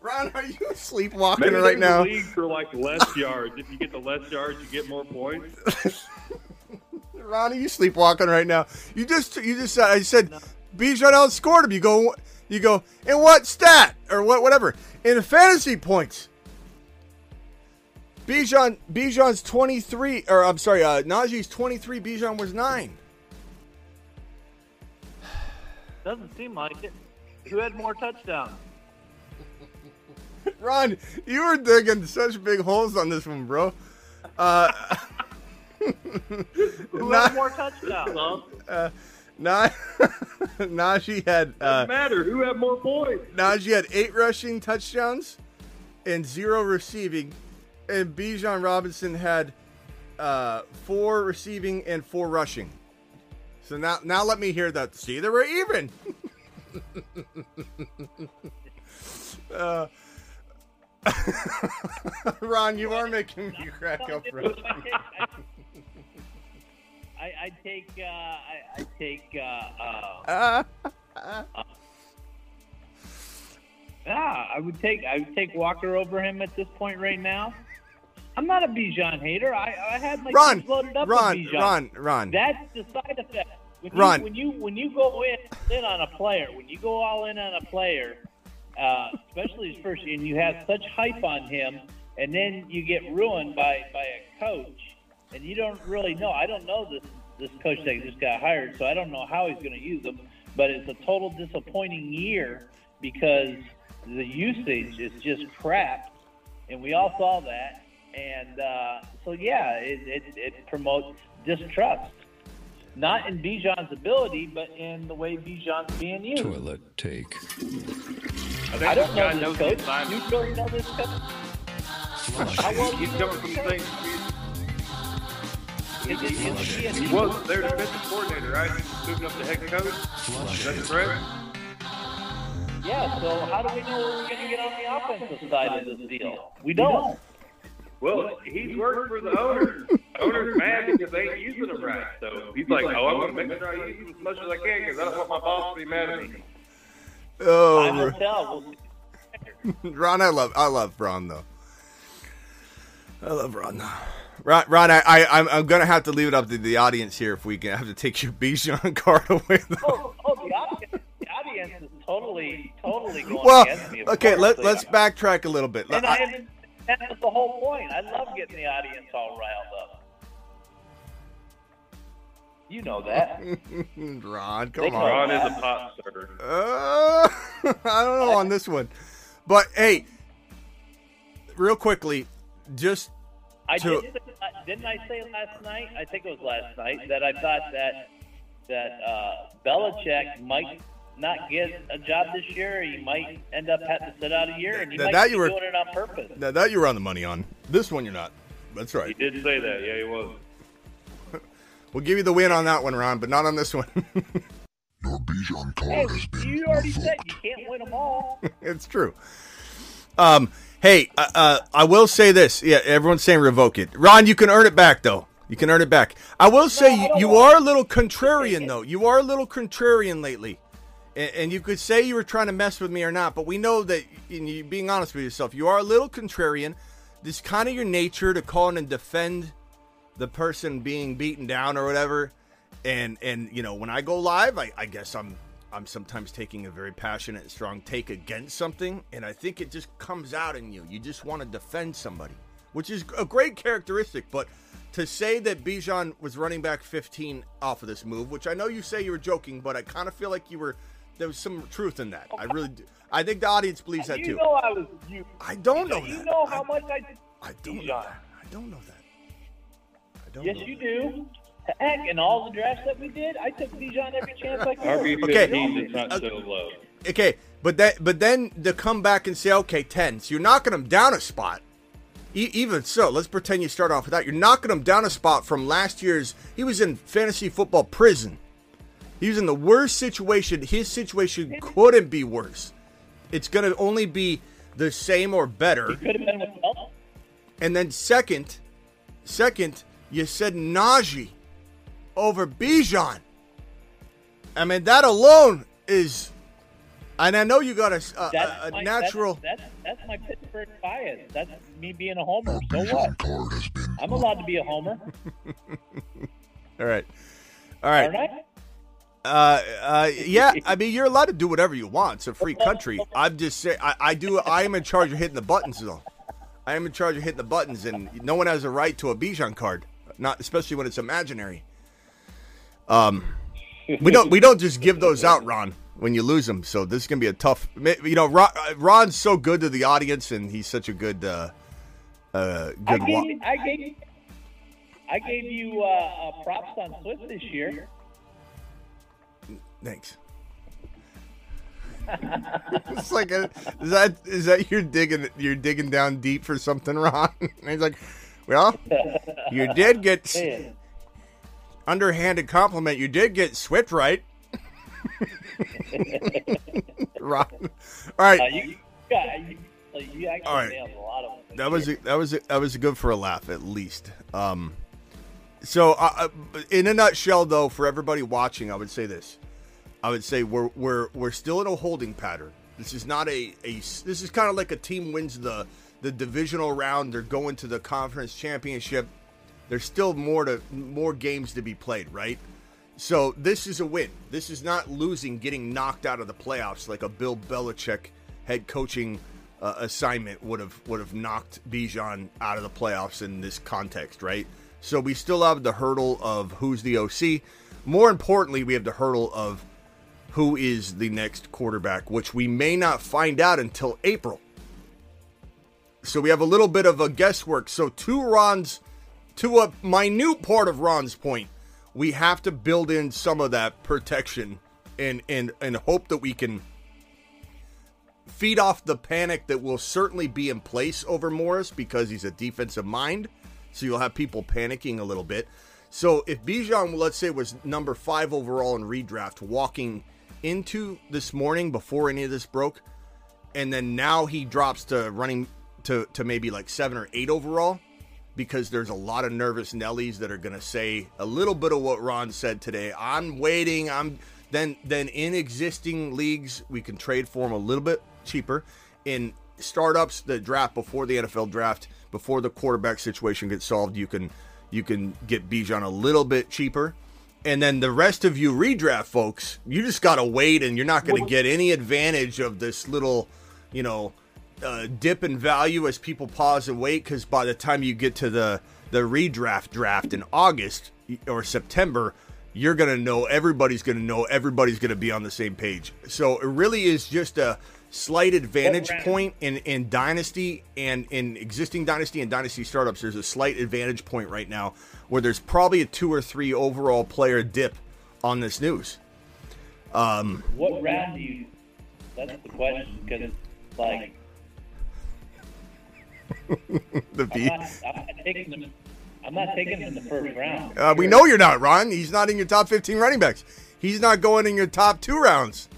Ron, are you sleepwalking Maybe right now? league for like less yards. If you get the less yards, you get more points. Ron, are you sleepwalking right now? You just you just said I said Bijan outscored him. You go you go in what stat or what whatever in fantasy points. Bijan Bijan's twenty three or I'm sorry, uh, Najee's twenty three. Bijan was nine. Doesn't seem like it. Who had more touchdowns? Ron, you were digging such big holes on this one, bro. Uh, Who Na- had more touchdowns? uh, Na- Najee had uh, Doesn't matter. Who had more points? Najee had eight rushing touchdowns and zero receiving, and Bijan Robinson had uh, four receiving and four rushing. So now, now let me hear that. See, they were even. uh, Ron, you are making me crack up. I, I take. Uh, I, I take. Uh, Uh, uh, yeah, I would take. I would take Walker over him at this point right now. I'm not a Bijan hater. I, I had my teams loaded up run, with Bijan. Ron, Ron. That's the side effect. When Ron. You, when you when you go in, in on a player, when you go all in on a player, uh, especially his first, and you have such hype on him, and then you get ruined by by a coach, and you don't really know. I don't know this this coach that just got hired, so I don't know how he's going to use him. But it's a total disappointing year because the usage is just crap, and we all saw that. And uh, so, yeah, it, it, it promotes distrust, not in Bijan's ability, but in the way Bijan's being used. Toilet take. think I don't know knows this his coach. assignment. You really know this coach? How well do He's you know coming from this the same. Is it- is he- He was their defensive coordinator, right? He's moving up to head coach. Is that correct? Yeah, so how do we know where we're going to get on the offensive side of this deal? We don't. Well, he's worked for the owner. Owner's mad because they ain't using him right. So he's like, oh, I want to make sure I use him as much as I can because I don't want my boss to be mad at me. Time Oh, will tell. We'll see. Ron, I love I love Ron though. I love Ron. Ron, Ron I, I, I'm, I'm going to have to leave it up to the audience here if we can I have to take your Bijan card away. Though. Oh, oh the, audience, the audience is totally, totally going Well, against me. of okay, let, let's backtrack a little bit. And I- I, that's the whole point. I love getting the audience all riled up. You know that. Ron, come know on. Ron is a pop star. Uh, I don't know on this one, but hey, real quickly, just I to did, didn't I say last night? I think it was last night that I thought that that uh, Belichick might not get a job this year. He might end up having to sit out a year, and he Now might that be you were- doing it on purpose. now that you were on the money on this one, you're not. That's right. He right. did say that. Yeah, he was. We'll give you the win on that one, Ron, but not on this one. Your Bijan card Hey, has been you already said you can't win them all. it's true. Um, hey, uh, uh, I will say this. Yeah, everyone's saying revoke it. Ron, you can earn it back though. You can earn it back. I will say you, you are a little contrarian though. You are a little contrarian lately, and, you could say you were trying to mess with me or not, but we know that you being honest with yourself, you are a little contrarian. This kind of your nature to call in and defend the person being beaten down or whatever. And and you know when I go live, I, I guess I'm I'm sometimes taking a very passionate strong take against something, and I think it just comes out in you. You just want to defend somebody, which is a great characteristic. But to say that Bijan was running back 15 off of this move, which I know you say you were joking, but I kind of feel like you were. There was some truth in that. I really do. I think the audience believes that you too. know I was. You, I don't know You that. know how much I. I don't know that. I don't know that. I don't Yes, know you do. Heck, in all the drafts that we did, I took Bijan every chance I could. RB Okay. fifteen is not so low. Okay, but that but then to come back and say okay ten, so you're knocking them down a spot. E- even so, let's pretend you start off with that. You're knocking him down a spot from last year's. He was in fantasy football prison. He was in the worst situation. His situation couldn't be worse. It's going to only be the same or better. Could have been with Bell. And then second, second, you said Najee over Bijan. I mean, that alone is. And I know you got a, a- That's a, a my, natural. That's, that's, that's my Pittsburgh bias. That's me being a homer. So what? I'm allowed to be a homer, All right. All right. aren't I? Uh, uh, yeah. I mean, you're allowed to do whatever you want. It's a free country. I'm just saying. I, I do. I am in charge of hitting the buttons, though. I am in charge of hitting the buttons, and no one has a right to a Bijan card. Not especially when it's imaginary. Um, we don't. We don't just give those out, Ron. When you lose them, so this is gonna be a tough. You know, Ron, Ron's so good to the audience, and he's such a good, uh, uh, I good. gave, Wa- I gave, I gave you uh, uh, props on Swift this year. Thanks. it's like a, is that is that you're digging you're digging down deep for something, Ron? And he's like, well, you did get Man. underhanded compliment. You did get Swift right, Ron. All right, Uh, you, you, you, you actually All right. nailed a lot of them. that was a, that was a, that was good for a laugh at least. Um, so uh, uh, in a nutshell, though, for everybody watching, I would say this: I would say we're we're we're still in a holding pattern. This is not a, a this is kind of like a team wins the the divisional round. They're going to the conference championship. There's still more to more games to be played, right? So this is a win. This is not losing, getting knocked out of the playoffs like a Bill Belichick head coaching uh, assignment would have would have knocked Bijan out of the playoffs in this context, right? So we still have the hurdle of who's the OC. More importantly, we have the hurdle of who is the next quarterback, which we may not find out until April. So we have a little bit of a guesswork. So to Ron's, to a minute part of Ron's point, we have to build in some of that protection and and and hope that we can feed off the panic that will certainly be in place over Morris because he's a defensive mind. So you'll have people panicking a little bit. So if Bijan, let's say, was number five overall in redraft, walking into this morning before any of this broke, and then now he drops to running to to maybe like seven or eight overall, because there's a lot of nervous Nellies that are going to say a little bit of what Ron said today. I'm waiting. I'm then then in existing leagues we can trade for him a little bit cheaper. In startups, the draft before the NFL draft, before the quarterback situation gets solved, you can you can get Bijan a little bit cheaper. And then the rest of you redraft folks, you just got to wait and you're not going to get any advantage of this little, you know, uh, dip in value as people pause and wait because by the time you get to the the redraft draft in August or September, you're going to know everybody's going to know everybody's going to be on the same page. So it really is just a slight advantage point in in dynasty and in existing dynasty and dynasty startups. There's a slight advantage point right now where there's probably a two or three overall player dip on this news. Um, What round do you? That's the question because it's like the I'm not, I'm not taking them. I'm not taking them in the first round. Uh, we know you're not, Ron. He's not in your top 15 running backs. He's not going in your top two rounds.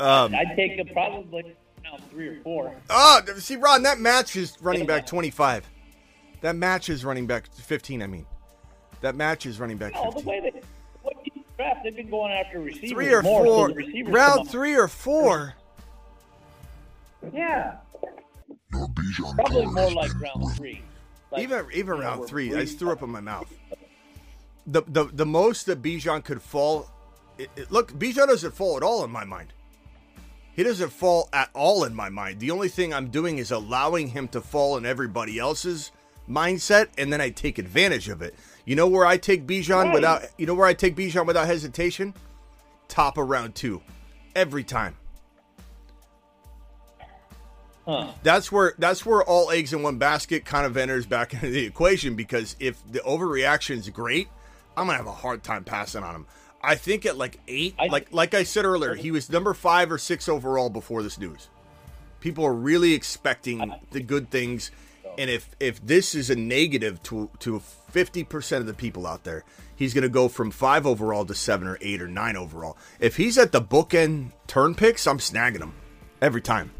Um, I'd take them probably round three or four. oh, see, Ron, that matches running back 25. That matches running back 15, I mean. That matches running back No, the 15. way they what you draft, they've been going after receivers Three or more, four. the Round three or four. Yeah. Probably more like round three. Like, even even you know, round three, I just threw up in my mouth. The the the most that Bijan could fall. It, it- look, Bijan doesn't fall at all in my mind. He doesn't fall at all in my mind. The only thing I'm doing is allowing him to fall in everybody else's mindset, and then I take advantage of it. You know where I take Bijan without. You know where I take Bijan without hesitation. Top of round two, every time. Huh. That's where that's where all eggs in one basket kind of enters back into the equation because if the overreaction is great, I'm gonna have a hard time passing on him. I think at like eight, like like I said earlier, he was number five or six overall before this news. People are really expecting the good things, and if if this is a negative to to fifty percent of the people out there, he's gonna go from five overall to seven or eight or nine overall. If he's at the bookend turn picks, I'm snagging him every time.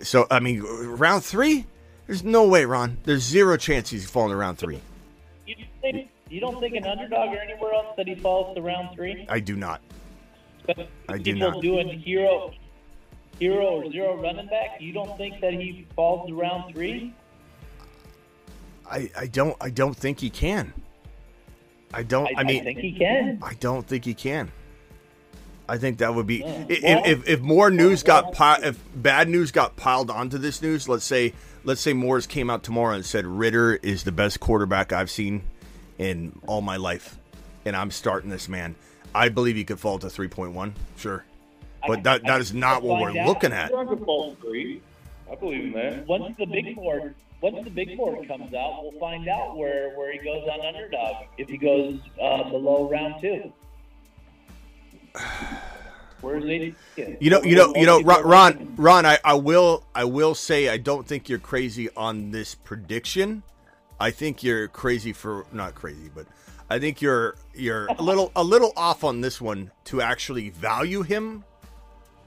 So I mean, round three, there's no way, Ron. There's zero chance he's falling to round three. You, think, you don't think an underdog or anywhere else that he falls to round three? I do not. I do not. doing hero, hero or zero running back. You don't think that he falls to round three? I, I don't. I don't think he can. I don't. I, I- I mean, think he can. I don't think he can. I think that would be Yeah. if, Well- if if more news got pi- if bad news got piled onto this news. Let's say let's say Morris came out tomorrow and said Ridder is the best quarterback I've seen in all my life, and I'm starting this man. I believe he could fall to three point one. Sure, but that that is not what we're looking at. I could fall three. I believe in that. Once the big board, once the big board comes out, we'll find out where where he goes on underdog. If he goes uh, below round two, where's he? You know, you know, you know, Ron, Ron, Ron I, I will, I will say, I don't think you're crazy on this prediction. I think you're crazy for not crazy, but I think you're you're a little a little off on this one to actually value him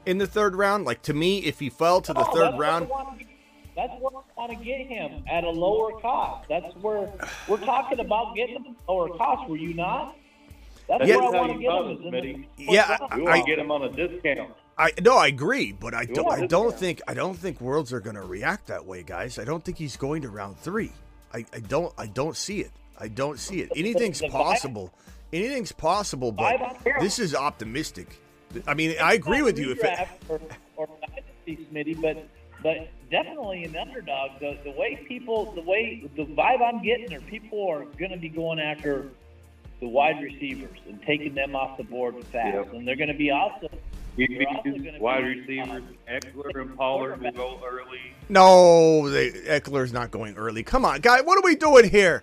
in the third round. Like to me, if he fell to the No, third that's round, wanna get- That's where I want to get him at a lower cost. That's where we're talking about getting him a lower cost. Were you not? That's Yeah. where I want to get cut him. us, Is in Smitty. the Yeah, fourth I- We want to get him on a discount. I no, I agree, but I don't, I don't think, I don't think worlds are going to react that way, guys. I don't think he's going to round three. I, I don't, I don't see it. I don't see it. Anything's possible. Anything's possible, but Vibe on here. this is optimistic. I mean, I agree with you. If it, Redraft or, or dynasty, Smitty, but but definitely an underdog. The the way people, the way the vibe I'm getting, are people are going to be going after the wide receivers and taking them off the board fast, Yep. and they're going to be also. they're also DBs, gonna wide receivers, Ekeler and Pollard will go early. no, they, Ekeler's not going early. Come on, guy, what are we doing here?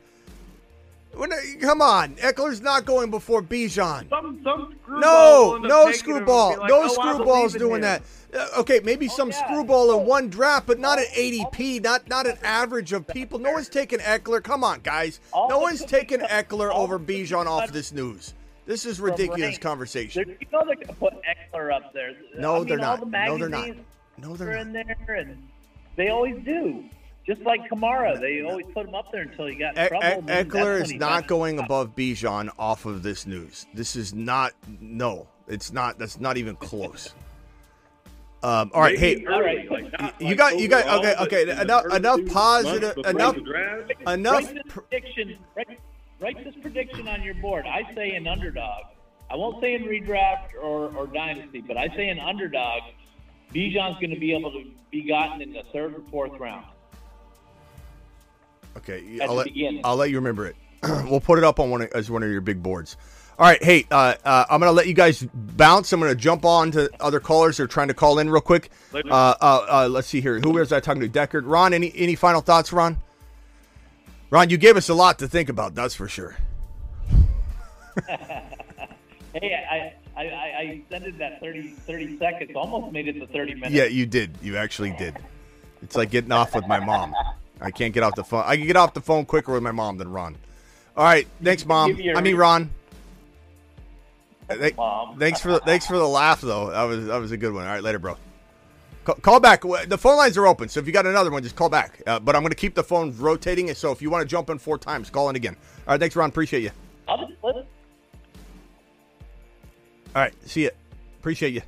Come on, Ekeler's not going before Bijan. Some some No, will end up no taking him and screwball. like, no "Oh, screwball's doing him." that. Uh, okay, maybe some screwball in one draft, but not an ADP, not not an average of people. No one's taking Ekeler. Come on, guys. No one's taking Ekeler over Bijan off this news. This is ridiculous conversation. They're, you know they're to put Ekeler up there. No, I mean, they're not. The No, they're not. No, they're in there, and they always do. Just like Kamara, they always put him up there until he got in trouble. E- and Ekeler when is he not got- going above Bijan off of this news. This is not. No, it's not. That's not even close. Um, all right, hey, Maybe early, like, not you like got you got overall, okay okay enough first enough positive enough draft. enough Write this prediction. Write, write this prediction on your board. I say an underdog. I won't say in redraft or, or dynasty, but I say an underdog. Bijan's going to be able to be gotten in the third or fourth round. Okay, I'll let. I'll let you remember it. we'll put it up on one of, as one of your big boards. All right, hey, uh, uh, I'm gonna let you guys bounce. I'm gonna jump on to other callers who are trying to call in real quick. Uh, uh, uh, let's see here. Who was I talking to? Deckard, Ron. Any any final thoughts, Ron? Ron, you gave us a lot to think about. That's for sure. Hey, I, I, I, extended that 30, 30 seconds. Almost made it to 30 minutes. Yeah, you did. You actually did. It's like getting off with my mom. I can't get off the phone. I can get off the phone quicker with my mom than Ron. All right, thanks, mom. Give me your- I mean, Ron. Th- Thanks for the, thanks for the laugh though. That was that was a good one. All right, later, bro. Call, call back. The phone lines are open, so if you got another one, just call back. Uh, but I'm going to keep the phone rotating, so if you want to jump in four times, call in again. All right, thanks, Ron. Appreciate you. I'll just listen. All right, see you. Appreciate you.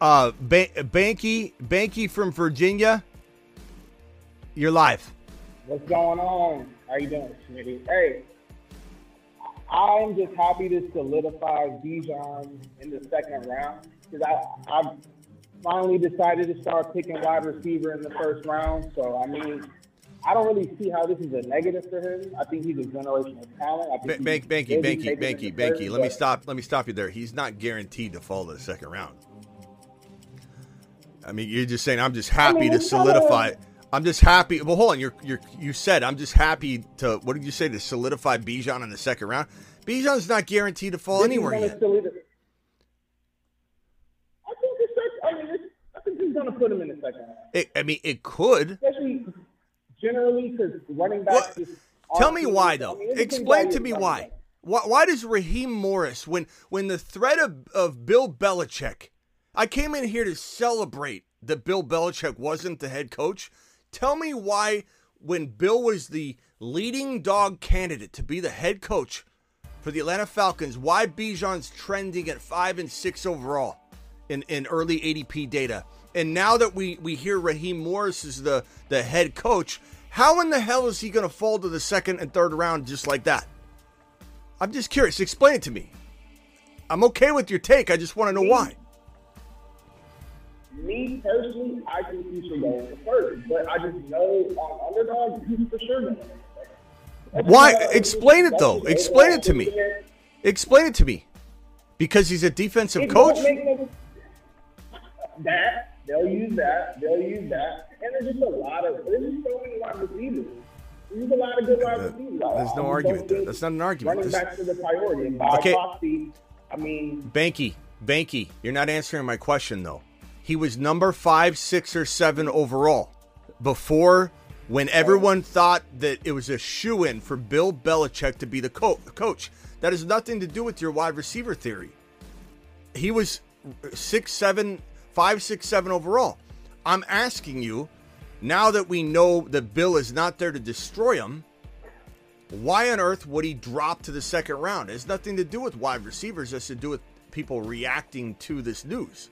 Uh, ba- Banky, Banky from Virginia. You're live. What's going on? How you doing, Smitty? Hey, I'm just happy to solidify Bijan in the second round because I I finally decided to start picking wide receiver in the first round. So I mean, I don't really see how this is a negative for him. I think he's a generational talent. I think Bank, Banky, Banky, Banky, Banky. Let me stop. Let me stop you there. He's not guaranteed to fall to the second round. I mean, you're just saying I'm just happy mean, to solidify. I'm just happy. Well, hold on. You're you you said I'm just happy to. What did you say to solidify Bijan in the second round? Bijan's not guaranteed to fall This is anywhere yet. I think the sec- I mean, it's- I think he's going to put him in the second round. It, I mean, it could. especially generally because running backs. just Tell me why I though. mean, Explain to me why. back. Why, why does Raheem Morris, when when the threat of, of Bill Belichick, I came in here to celebrate that Bill Belichick wasn't the head coach. Tell me why, when Bill was the leading dog candidate to be the head coach for the Atlanta Falcons, why Bijan's trending at five and six overall in, in early ADP data. And now that we, we hear Raheem Morris is the, the head coach, how in the hell is he going to fall to the second and third round just like that? I'm just curious. Explain it to me. I'm okay with your take. I just want to know why. Me personally, I think he should go in the first, but I just know on underdog he's for sure going. to Why? Explain it though. Explain it to me. Explain it to me. Because he's a defensive It coach. no- that they'll use that. They'll use that, and there's just a lot of there's just so many wide receivers. There's a lot of good wide receivers. I- There's no argument. That's not an argument. Running This- back to the priority, Okay. proxy, I mean, Banky, Banky, you're not answering my question though. He was number five, six, or seven overall before when everyone thought that it was a shoe in for Bill Belichick to be the co- coach. That has nothing to do with your wide receiver theory. He was six, seven, five, six, seven overall. I'm asking you, now that we know that Bill is not there to destroy him, why on earth would he drop to the second round? It has nothing to do with wide receivers. It has to do with people reacting to this news.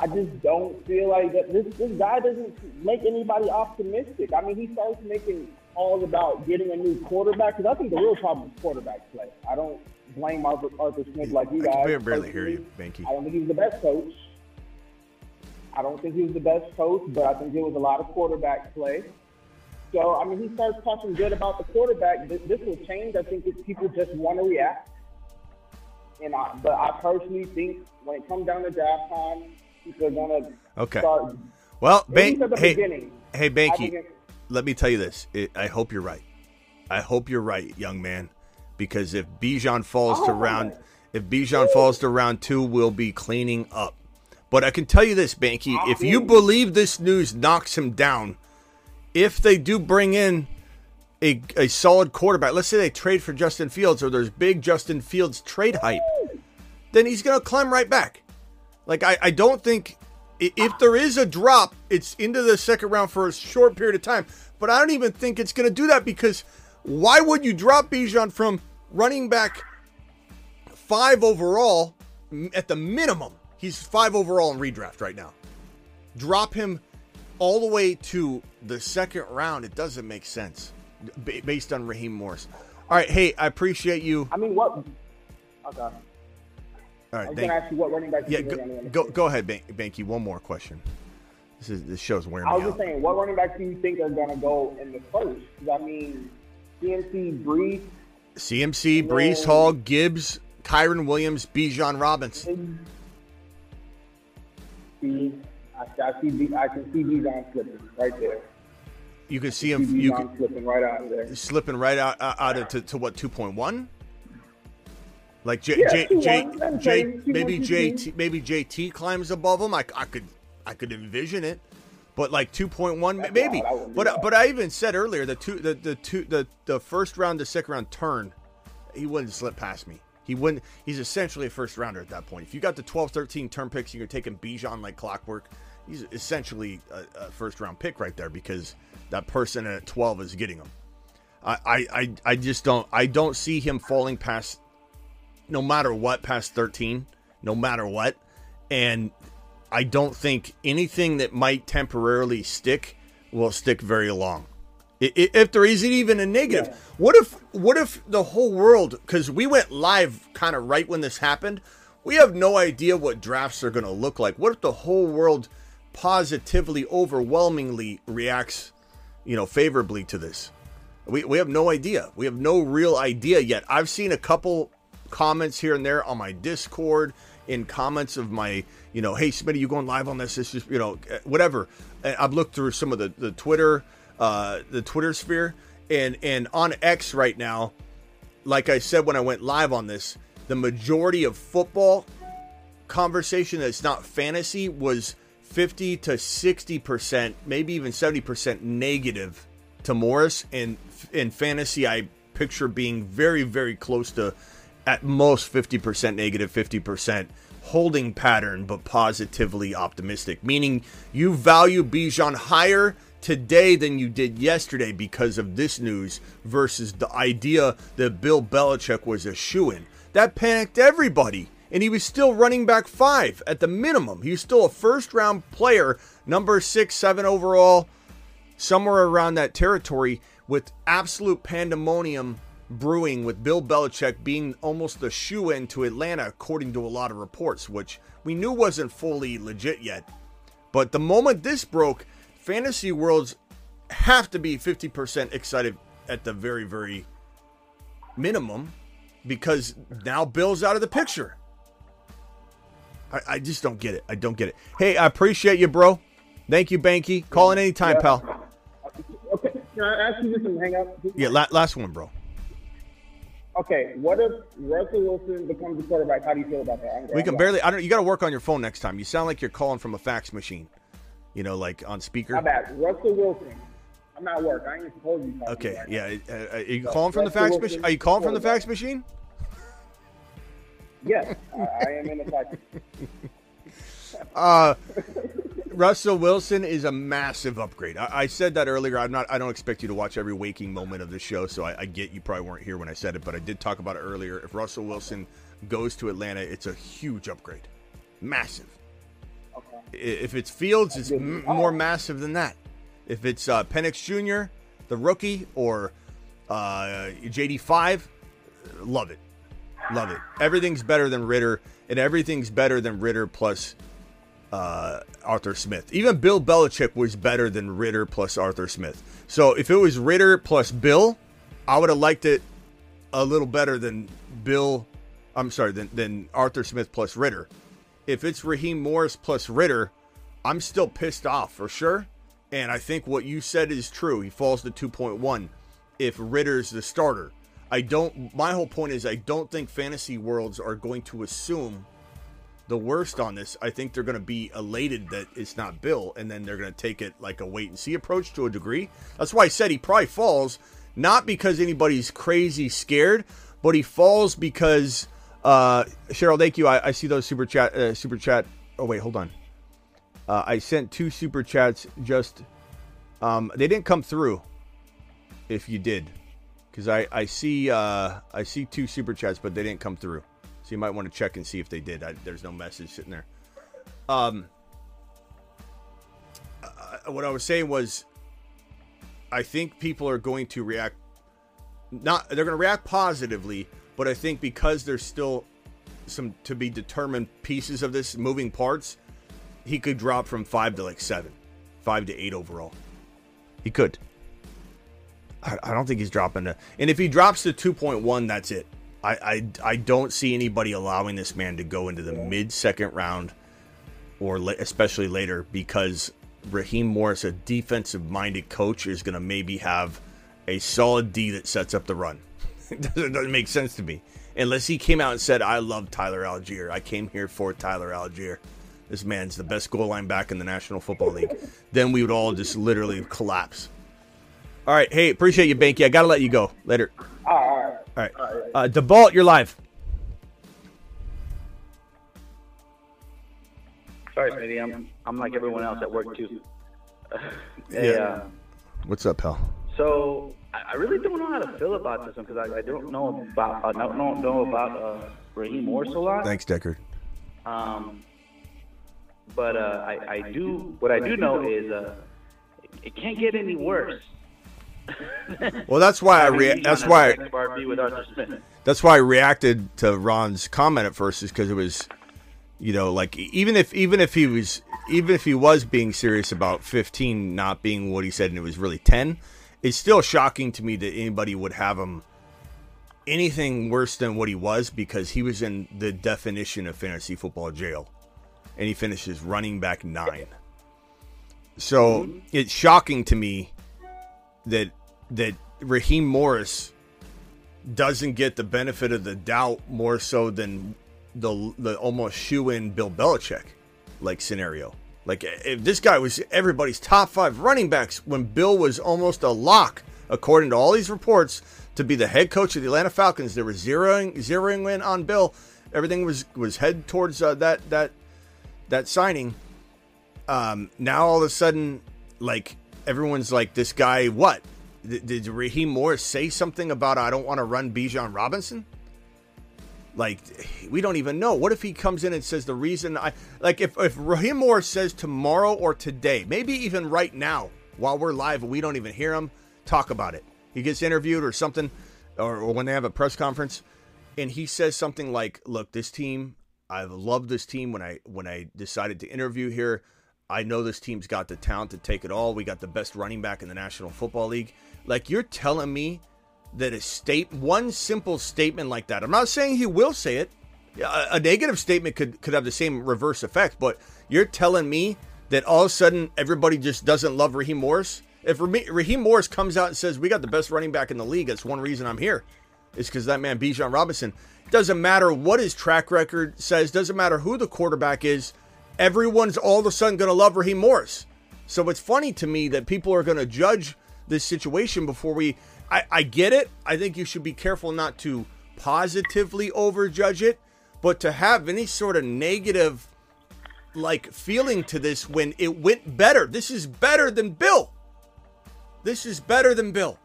I just don't feel like that. This this guy doesn't make anybody optimistic. I mean, he starts making calls about getting a new quarterback because I think the real problem is quarterback play. I don't blame Arthur, Arthur Smith like you I guys. can barely hear you. Banky. I don't think he was the best coach. I don't think he was the best coach, but I think there was a lot of quarterback play. So, I mean, he starts talking good about the quarterback. This, this will change. I think if people just want to react. And I, but I personally think when it comes down to draft time, are gonna Okay. start. Well, Bank, at the hey, beginning. hey, Banky, let me tell you this. It, I hope you're right. I hope you're right, young man, because if Bijan falls to Oh. round, if Bijan falls to round two, we'll be cleaning up. But I can tell you this, Banky, if you believe this news knocks him down, if they do bring in a, a solid quarterback, let's say they trade for Justin Fields or there's big Justin Fields trade hype, then he's going to climb right back. Like, I, I don't think if there is a drop, it's into the second round for a short period of time. But I don't even think it's going to do that because why would you drop Bijan from running back five overall at the minimum, he's five overall in redraft right now. Drop him all the way to the second round. It doesn't make sense based on Raheem Morris. All right, hey, I appreciate you. I mean, what? Okay. All I right, was gonna ask you what running back. yeah, you go, think are gonna go, go ahead, Ban- Banky. One more question. This is this show's wearing I was out. just saying, what running backs do you think are gonna go in the first? I mean, CMC, Breece, CMC, Breece Hall, Gibbs, Kyren Williams, Bijan Robinson. see, I, I see, I can see Bijan slipping right there. You can see him. You can slipping right out of there. slipping right out out of to, to what two point one? Like J, Yeah, J, 2-1, J, that's J, maybe JT maybe JT climbs above him. I, I could I could envision it, but like two point one maybe. wild. I wouldn't do But that. but I even said earlier the two the the two the the first round the second round turn, he wouldn't slip past me. He wouldn't. He's essentially a first rounder at that point. If you got the 12, 13 turn picks, and you're taking Bijan like clockwork. He's essentially a, a first round pick right there because that person at 12 is getting him. I, I, I, I just don't I don't see him falling past no matter what past 13 no matter what. And I don't think anything that might temporarily stick will stick very long. If there isn't even a negative. What if what if the whole world because we went live kind of right when this happened. We have no idea what drafts are going to look like. What if the whole world positively overwhelmingly reacts you know favorably to this? We, we have no idea. We have no real idea yet. I've seen a couple comments here and there on my Discord, in comments of my, you know, hey, Smitty, you going live on this? This is, you know, whatever. And I've looked through some of the, the Twitter, uh, the Twitter sphere, and and on X right now, like I said when I went live on this, the majority of football conversation that's not fantasy was 50 to 60%, maybe even 70% negative to Morris. And in fantasy, I picture being very, very close to at most 50% negative, 50% holding pattern, but positively optimistic, meaning you value Bijan higher today than you did yesterday because of this news versus the idea that Bill Belichick was a shoe in. That panicked everybody. And he was still running back five at the minimum. He was still a first round player, number six, seven overall, somewhere around that territory, with absolute pandemonium brewing with Bill Belichick being almost the shoe in to Atlanta, according to a lot of reports, which we knew wasn't fully legit yet. But the moment this broke, fantasy worlds have to be 50% excited at the very, very minimum because now Bill's out of the picture. I, I just don't get it. I don't get it. Hey, I appreciate you, bro. Thank you, Banky. Call in anytime, Yeah. pal. Okay, can I ask you just some hang up? Yeah, la- last one, bro. Okay, what if Russell Wilson becomes the quarterback? How do you feel about that? I'm We can barely. I don't. You got to work on your phone next time. You sound like you're calling from a fax machine. You know, like on speaker. My bad. Russell Wilson. I'm at work. I ain't supposed to be talking Okay, right yeah. Uh, are you So, calling from the fax Wilson, machine? Are you calling from the fax machine? Yes, I, I am in the fax. Uh, Russell Wilson is a massive upgrade. I, I said that earlier. I'm not. I don't expect you to watch every waking moment of the show, so I, I get you probably weren't here when I said it, but I did talk about it earlier. If Russell Wilson goes to Atlanta, it's a huge upgrade, massive. I- If it's Fields, it's m- more massive than that. If it's uh, Penix Jr., the rookie, or uh, JD5, love it. Love it. Everything's better than Ridder, and everything's better than Ridder plus uh, Arthur Smith. Even Bill Belichick was better than Ridder plus Arthur Smith. So if it was Ridder plus Bill, I would have liked it a little better than Bill. I'm sorry, than, than Arthur Smith plus Ridder. If it's Raheem Morris plus Ridder, I'm still pissed off for sure. And I think what you said is true. He falls to 2.1 if Ridder's the starter. I don't, my whole point is I don't think fantasy worlds are going to assume the worst on this. I think they're going to be elated that it's not Bill, and then they're going to take it like a wait and see approach to a degree. That's why I said he probably falls, not because anybody's crazy scared, but he falls because uh, Cheryl. Thank you. I, I see those super chat. Uh, super chat. Oh wait, hold on. Uh, I sent two super chats. Just um, they didn't come through. If you did, because I I see uh, I see two super chats, but they didn't come through. So you might want to check and see if they did. I, there's no message sitting there. Um, uh, what I was saying was, I think people are going to react. Not they're going to react positively, but I think because there's still some to be determined pieces of this moving parts, he could drop from five to like seven, five to eight overall. He could. I, I don't think he's dropping to. And if he drops to two point one, that's it. I, I I don't see anybody allowing this man to go into the mid second round, or la- especially later, because Raheem Morris, a defensive minded coach, is going to maybe have a solid D that sets up the run. it doesn't, make sense to me unless he came out and said, "I love Tyler Allgeier. I came here for Tyler Allgeier. This man's the best goal line back in the National Football League." then we would all just literally collapse. All right, hey, appreciate you, Banky. I got to let you go. Later. All right. All right, uh, DeBalt, you're live. Sorry, Smitty. I'm I'm like everyone else at work too. Yeah. Uh, What's up, pal? so I I really don't know how to feel about this one because I, I don't know about I don't don't know about uh, Raheem Morris a lot. Thanks, Deckard. Um, but uh, I I do what I do know is uh, it can't get any worse. Well, that's why I rea- that's why the next RB with Arthur Smith. that's why I reacted to Ron's comment at first is because it was, you know, like even if even if he was even if he was being serious about 15 not being what he said and it was really 10, it's still shocking to me that anybody would have him anything worse than what he was because he was in the definition of fantasy football jail, and he finishes running back nine. So it's shocking to me that that Raheem Morris doesn't get the benefit of the doubt more so than the the almost shoe in Bill Belichick like scenario. Like if this guy was everybody's top five running backs when Bill was almost a lock, according to all these reports, to be the head coach of the Atlanta Falcons. They were zeroing zeroing in on Bill. Everything was was head towards uh, that that that signing. Um, now all of a sudden, like everyone's like, this guy, what? Did, Raheem Morris say something about I don't want to run Bijan Robinson? Like, we don't even know. What if he comes in and says the reason I like if if Raheem Morris says tomorrow or today, maybe even right now while we're live, we don't even hear him talk about it. He gets interviewed or something, or, or when they have a press conference, and he says something like, "Look, this team, I've loved this team when I when I decided to interview here. I know this team's got the talent to take it all. We got the best running back in the National Football League. Like you're telling me that a state one simple statement like that. I'm not saying he will say it. A, a negative statement could could have the same reverse effect, but you're telling me that all of a sudden everybody just doesn't love Raheem Morris. If Raheem Morris comes out and says we got the best running back in the league, that's one reason I'm here. Is because that man Bijan Robinson. Doesn't matter what his track record says. Doesn't matter who the quarterback is. Everyone's all of a sudden going to love Raheem Morris. So it's funny to me that people are going to judge this situation before we. I, I get it. I think you should be careful not to positively overjudge it, but to have any sort of negative like feeling to this when it went better. This is better than Bill. This is better than Bill.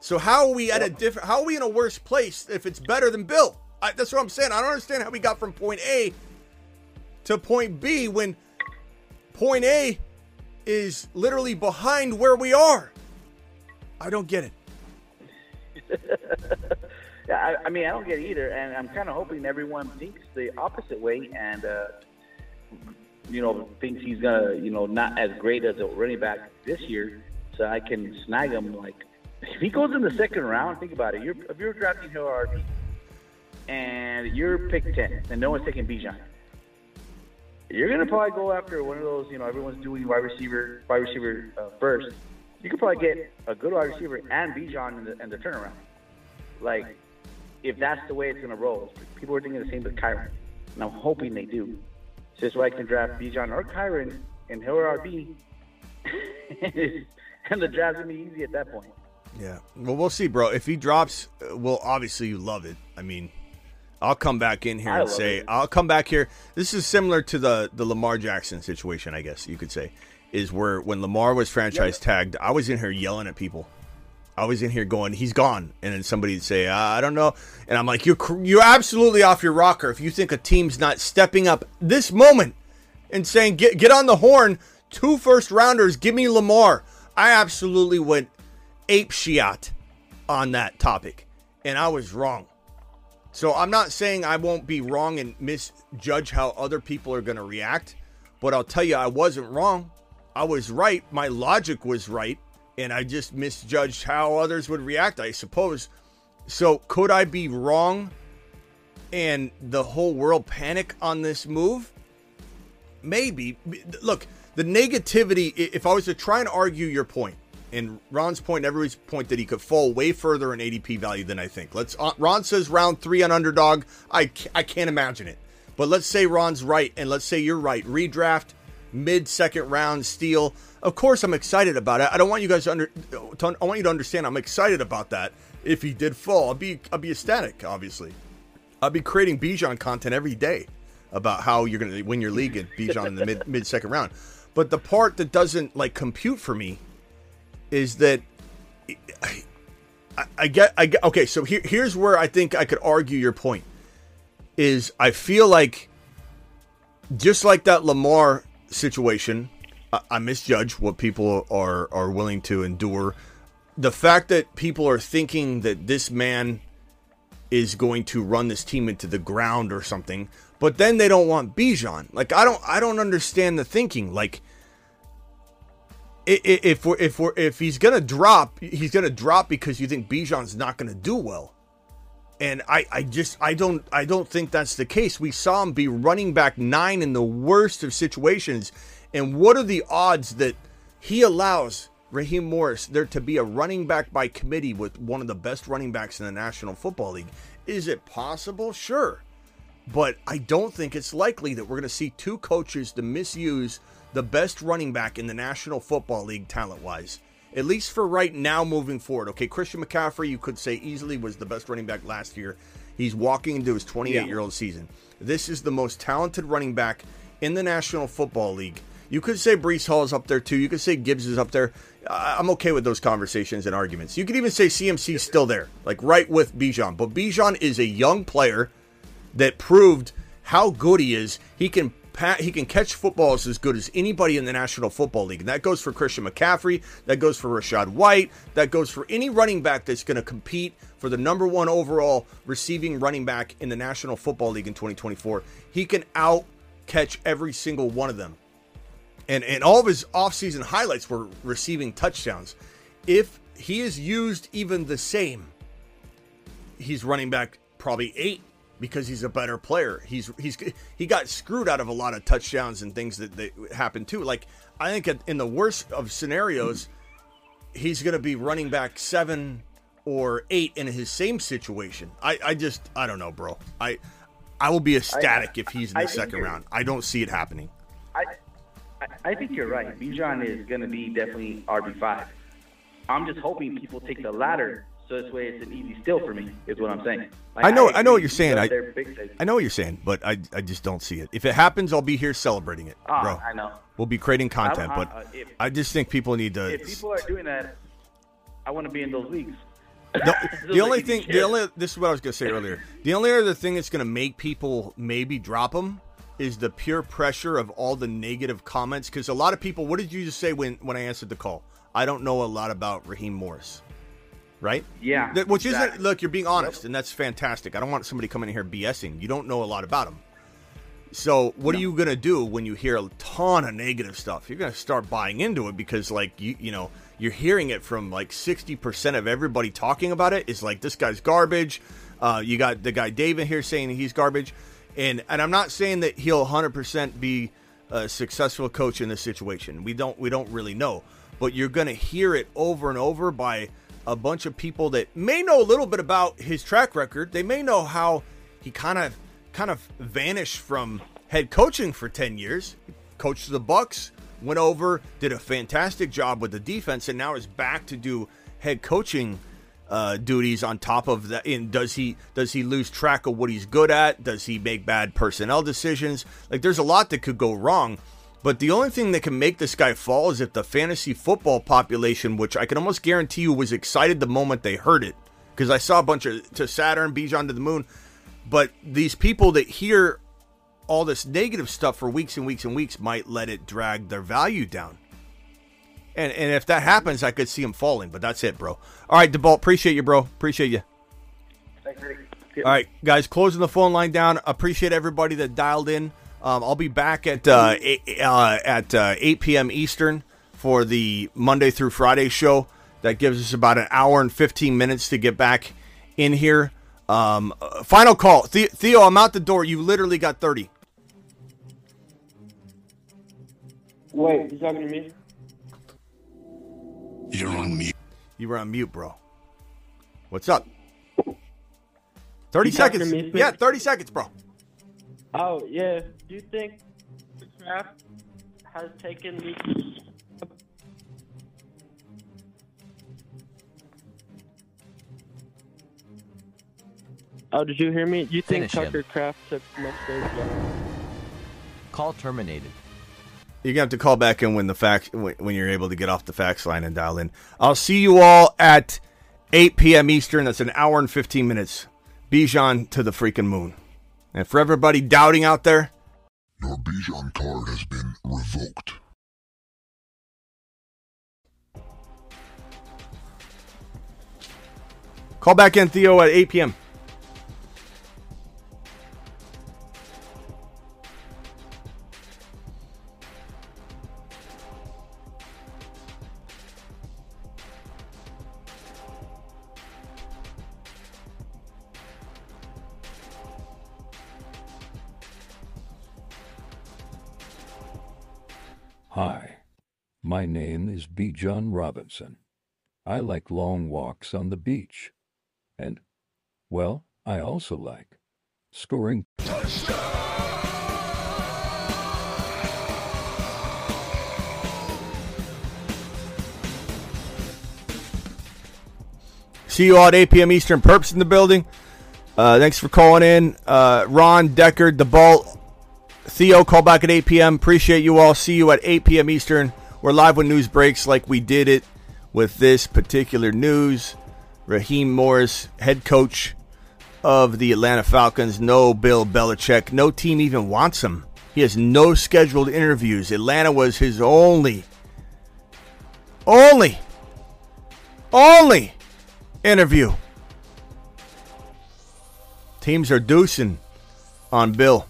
So how are we at a different? How are we in a worse place if it's better than Bill? I, that's what I'm saying. I don't understand how we got from point A to point B when point A is literally behind where we are. I don't get it. Yeah, I, I mean, I don't get it either, and I'm kind of hoping everyone thinks the opposite way, and uh, you know, thinks he's gonna, you know, not as great as a running back this year, so I can snag him. Like, if he goes in the second round, think about it. You're, if you're drafting Hero RB, and you're pick ten, and no one's taking Bijan, you're gonna probably go after one of those. You know, everyone's doing wide receiver, wide receiver uh, first. You could probably get a good wide receiver and Bijan in the, in the turnaround. Like, if that's the way it's going to roll. People are thinking the same with Kyren. And I'm hoping they do. So that's why I can draft Bijan or Kyren and Hill or RB. and the draft's going to be easy at that point. Yeah. Well, we'll see, bro. If he drops, well, obviously you love it. I mean, I'll come back in here I and say it. I'll come back here. This is similar to the the Lamar Jackson situation, I guess you could say, is where when Lamar was franchise tagged, I was in here yelling at people. I was in here going, he's gone, and then somebody would say, uh, I don't know, and I'm like, you're you're absolutely off your rocker if you think a team's not stepping up this moment and saying, get get on the horn, two first rounders, give me Lamar. I absolutely went ape shiat on that topic, and I was wrong. So I'm not saying I won't be wrong and misjudge how other people are going to react, but I'll tell you, I wasn't wrong. I was right. My logic was right and I just misjudged how others would react, I suppose. So, could I be wrong and the whole world panic on this move? Maybe. Look, the negativity, if I was to try and argue your point, and Ron's point, everybody's point that he could fall way further in ADP value than I think. Let's. Uh, Ron says round three on underdog. I I can't imagine it. But let's say Ron's right, and let's say you're right. Redraft, mid second round steal. Of course, I'm excited about it. I don't want you guys to under. To, I want you to understand. I'm excited about that. If he did fall, I'd be I'd be ecstatic. Obviously, I'd be creating Bijan content every day about how you're going to win your league at Bijan in the mid mid second round. But the part that doesn't like compute for me is that I, I get I get okay. So here, here's where I think I could argue your point. Is I feel like just like that Lamar situation I misjudge what people are are willing to endure. The fact that people are thinking that this man is going to run this team into the ground or something, but then they don't want Bijan. Like I don't I don't understand the thinking. Like if we're if we're if he's gonna drop, he's gonna drop because you think Bijan's not gonna do well. And I, I just I don't I don't think that's the case. We saw him be running back nine in the worst of situations and what are the odds that he allows Raheem Morris there to be a running back by committee with one of the best running backs in the National Football League? Is it possible? Sure. But I don't think it's likely that we're going to see two coaches to misuse the best running back in the National Football League talent wise. At least for right now, moving forward. Okay, Christian McCaffrey, you could say easily was the best running back last year. He's walking into his 28 year old season. This is the most talented running back in the National Football League. You could say Breece Hall is up there too. You could say Gibbs is up there. I'm okay with those conversations and arguments. You could even say CMC is still there, like right with Bijan. But Bijan is a young player that proved how good he is. He can he can catch footballs as good as anybody in the National Football League. And that goes for Christian McCaffrey. That goes for Rachaad White. That goes for any running back that's going to compete for the number one overall receiving running back in the National Football League in 2024. He can out catch every single one of them and and all of his offseason highlights were receiving touchdowns. If he is used even the same, he's running back probably eight because he's a better player. He's he's he got screwed out of a lot of touchdowns and things that, that happened too. Like I think in the worst of scenarios, he's going to be running back seven or eight in his same situation. I I just I don't know, bro. I I will be ecstatic I, if he's in the I second round. I don't see it happening. I I, think you're right. Bijan is going to be definitely RB5. I'm just hoping people take the latter so this way it's an easy steal for me. Is what I'm saying. Like, I know, I, I, know what you're saying. I, I know what you're saying, but I, I just don't see it. If it happens, I'll be here celebrating it, oh, bro. I know. We'll be creating content, but uh, if, I just think people need to. If people are doing that, I want to be in those leagues. The, the only thing, the only this is what I was going to say earlier. The only other thing that's going to make people maybe drop them is the pure pressure of all the negative comments. Because a lot of people, what did you just say when when I answered the call? I don't know a lot about Raheem Morris, right? Yeah, that, which exactly. isn't. Look, you're being honest, and that's fantastic. I don't want somebody coming in here BSing. You don't know a lot about him. So what no. are you gonna do when you hear a ton of negative stuff? You're gonna start buying into it because, like you, you know, you're hearing it from like 60% of everybody talking about it. Is like this guy's garbage. Uh, you got the guy David here saying he's garbage. And and I'm not saying that he'll 100% be a successful coach in this situation. We don't we don't really know, but you're going to hear it over and over by a bunch of people that may know a little bit about his track record. They may know how he kind of kind of vanished from head coaching for 10 years. Coached the Bucks, went over, did a fantastic job with the defense and now is back to do head coaching uh, duties on top of that. In does he does he lose track of what he's good at? Does he make bad personnel decisions? Like there's a lot that could go wrong. But the only thing that can make this guy fall is if the fantasy football population, which I can almost guarantee you was excited the moment they heard it, because I saw a bunch of to Saturn, Bijan to the moon. But these people that hear all this negative stuff for weeks and weeks and weeks might let it drag their value down. And and if that happens, I could see him falling. But that's it, bro. All right, DeBalt, appreciate you, bro. Appreciate you. All right, guys, closing the phone line down. Appreciate everybody that dialed in. Um, I'll be back at uh, eight, uh, at uh, 8 p.m. Eastern for the Monday through Friday show. That gives us about an hour and 15 minutes to get back in here. Um, uh, final call, the- Theo. I'm out the door. You literally got 30. Wait, you talking to me? You're on mute. You were on mute, bro. What's up? 30 You seconds. me? Yeah, 30 seconds, bro. Oh yeah. Do you think the draft has taken the? Oh, did you hear me? Do you think Finish him. Tucker Kraft took much those Call terminated. You're gonna have to call back in when the fax when when you're able to get off the fax line and dial in. I'll see you all at 8 p.m. Eastern. That's an hour and 15 minutes. Bijan to the freaking moon. And for everybody doubting out there, Your Bijan card has been revoked. call back in Theo at 8 p.m. name is B. John Robinson. I like long walks on the beach. And, well, I also like scoring. See you all at 8 p.m. Eastern. Perps in the building. Uh, thanks for calling in. Uh, Ron, The ball, Theo, call back at 8 p.m. Appreciate you all. See you at 8 p.m. Eastern. We're live when news breaks like we did it with this particular news. Raheem Morris, head coach of the Atlanta Falcons. No Bill Belichick. No team even wants him. He has no scheduled interviews. Atlanta was his only, only, only interview. Teams are deucing on Bill.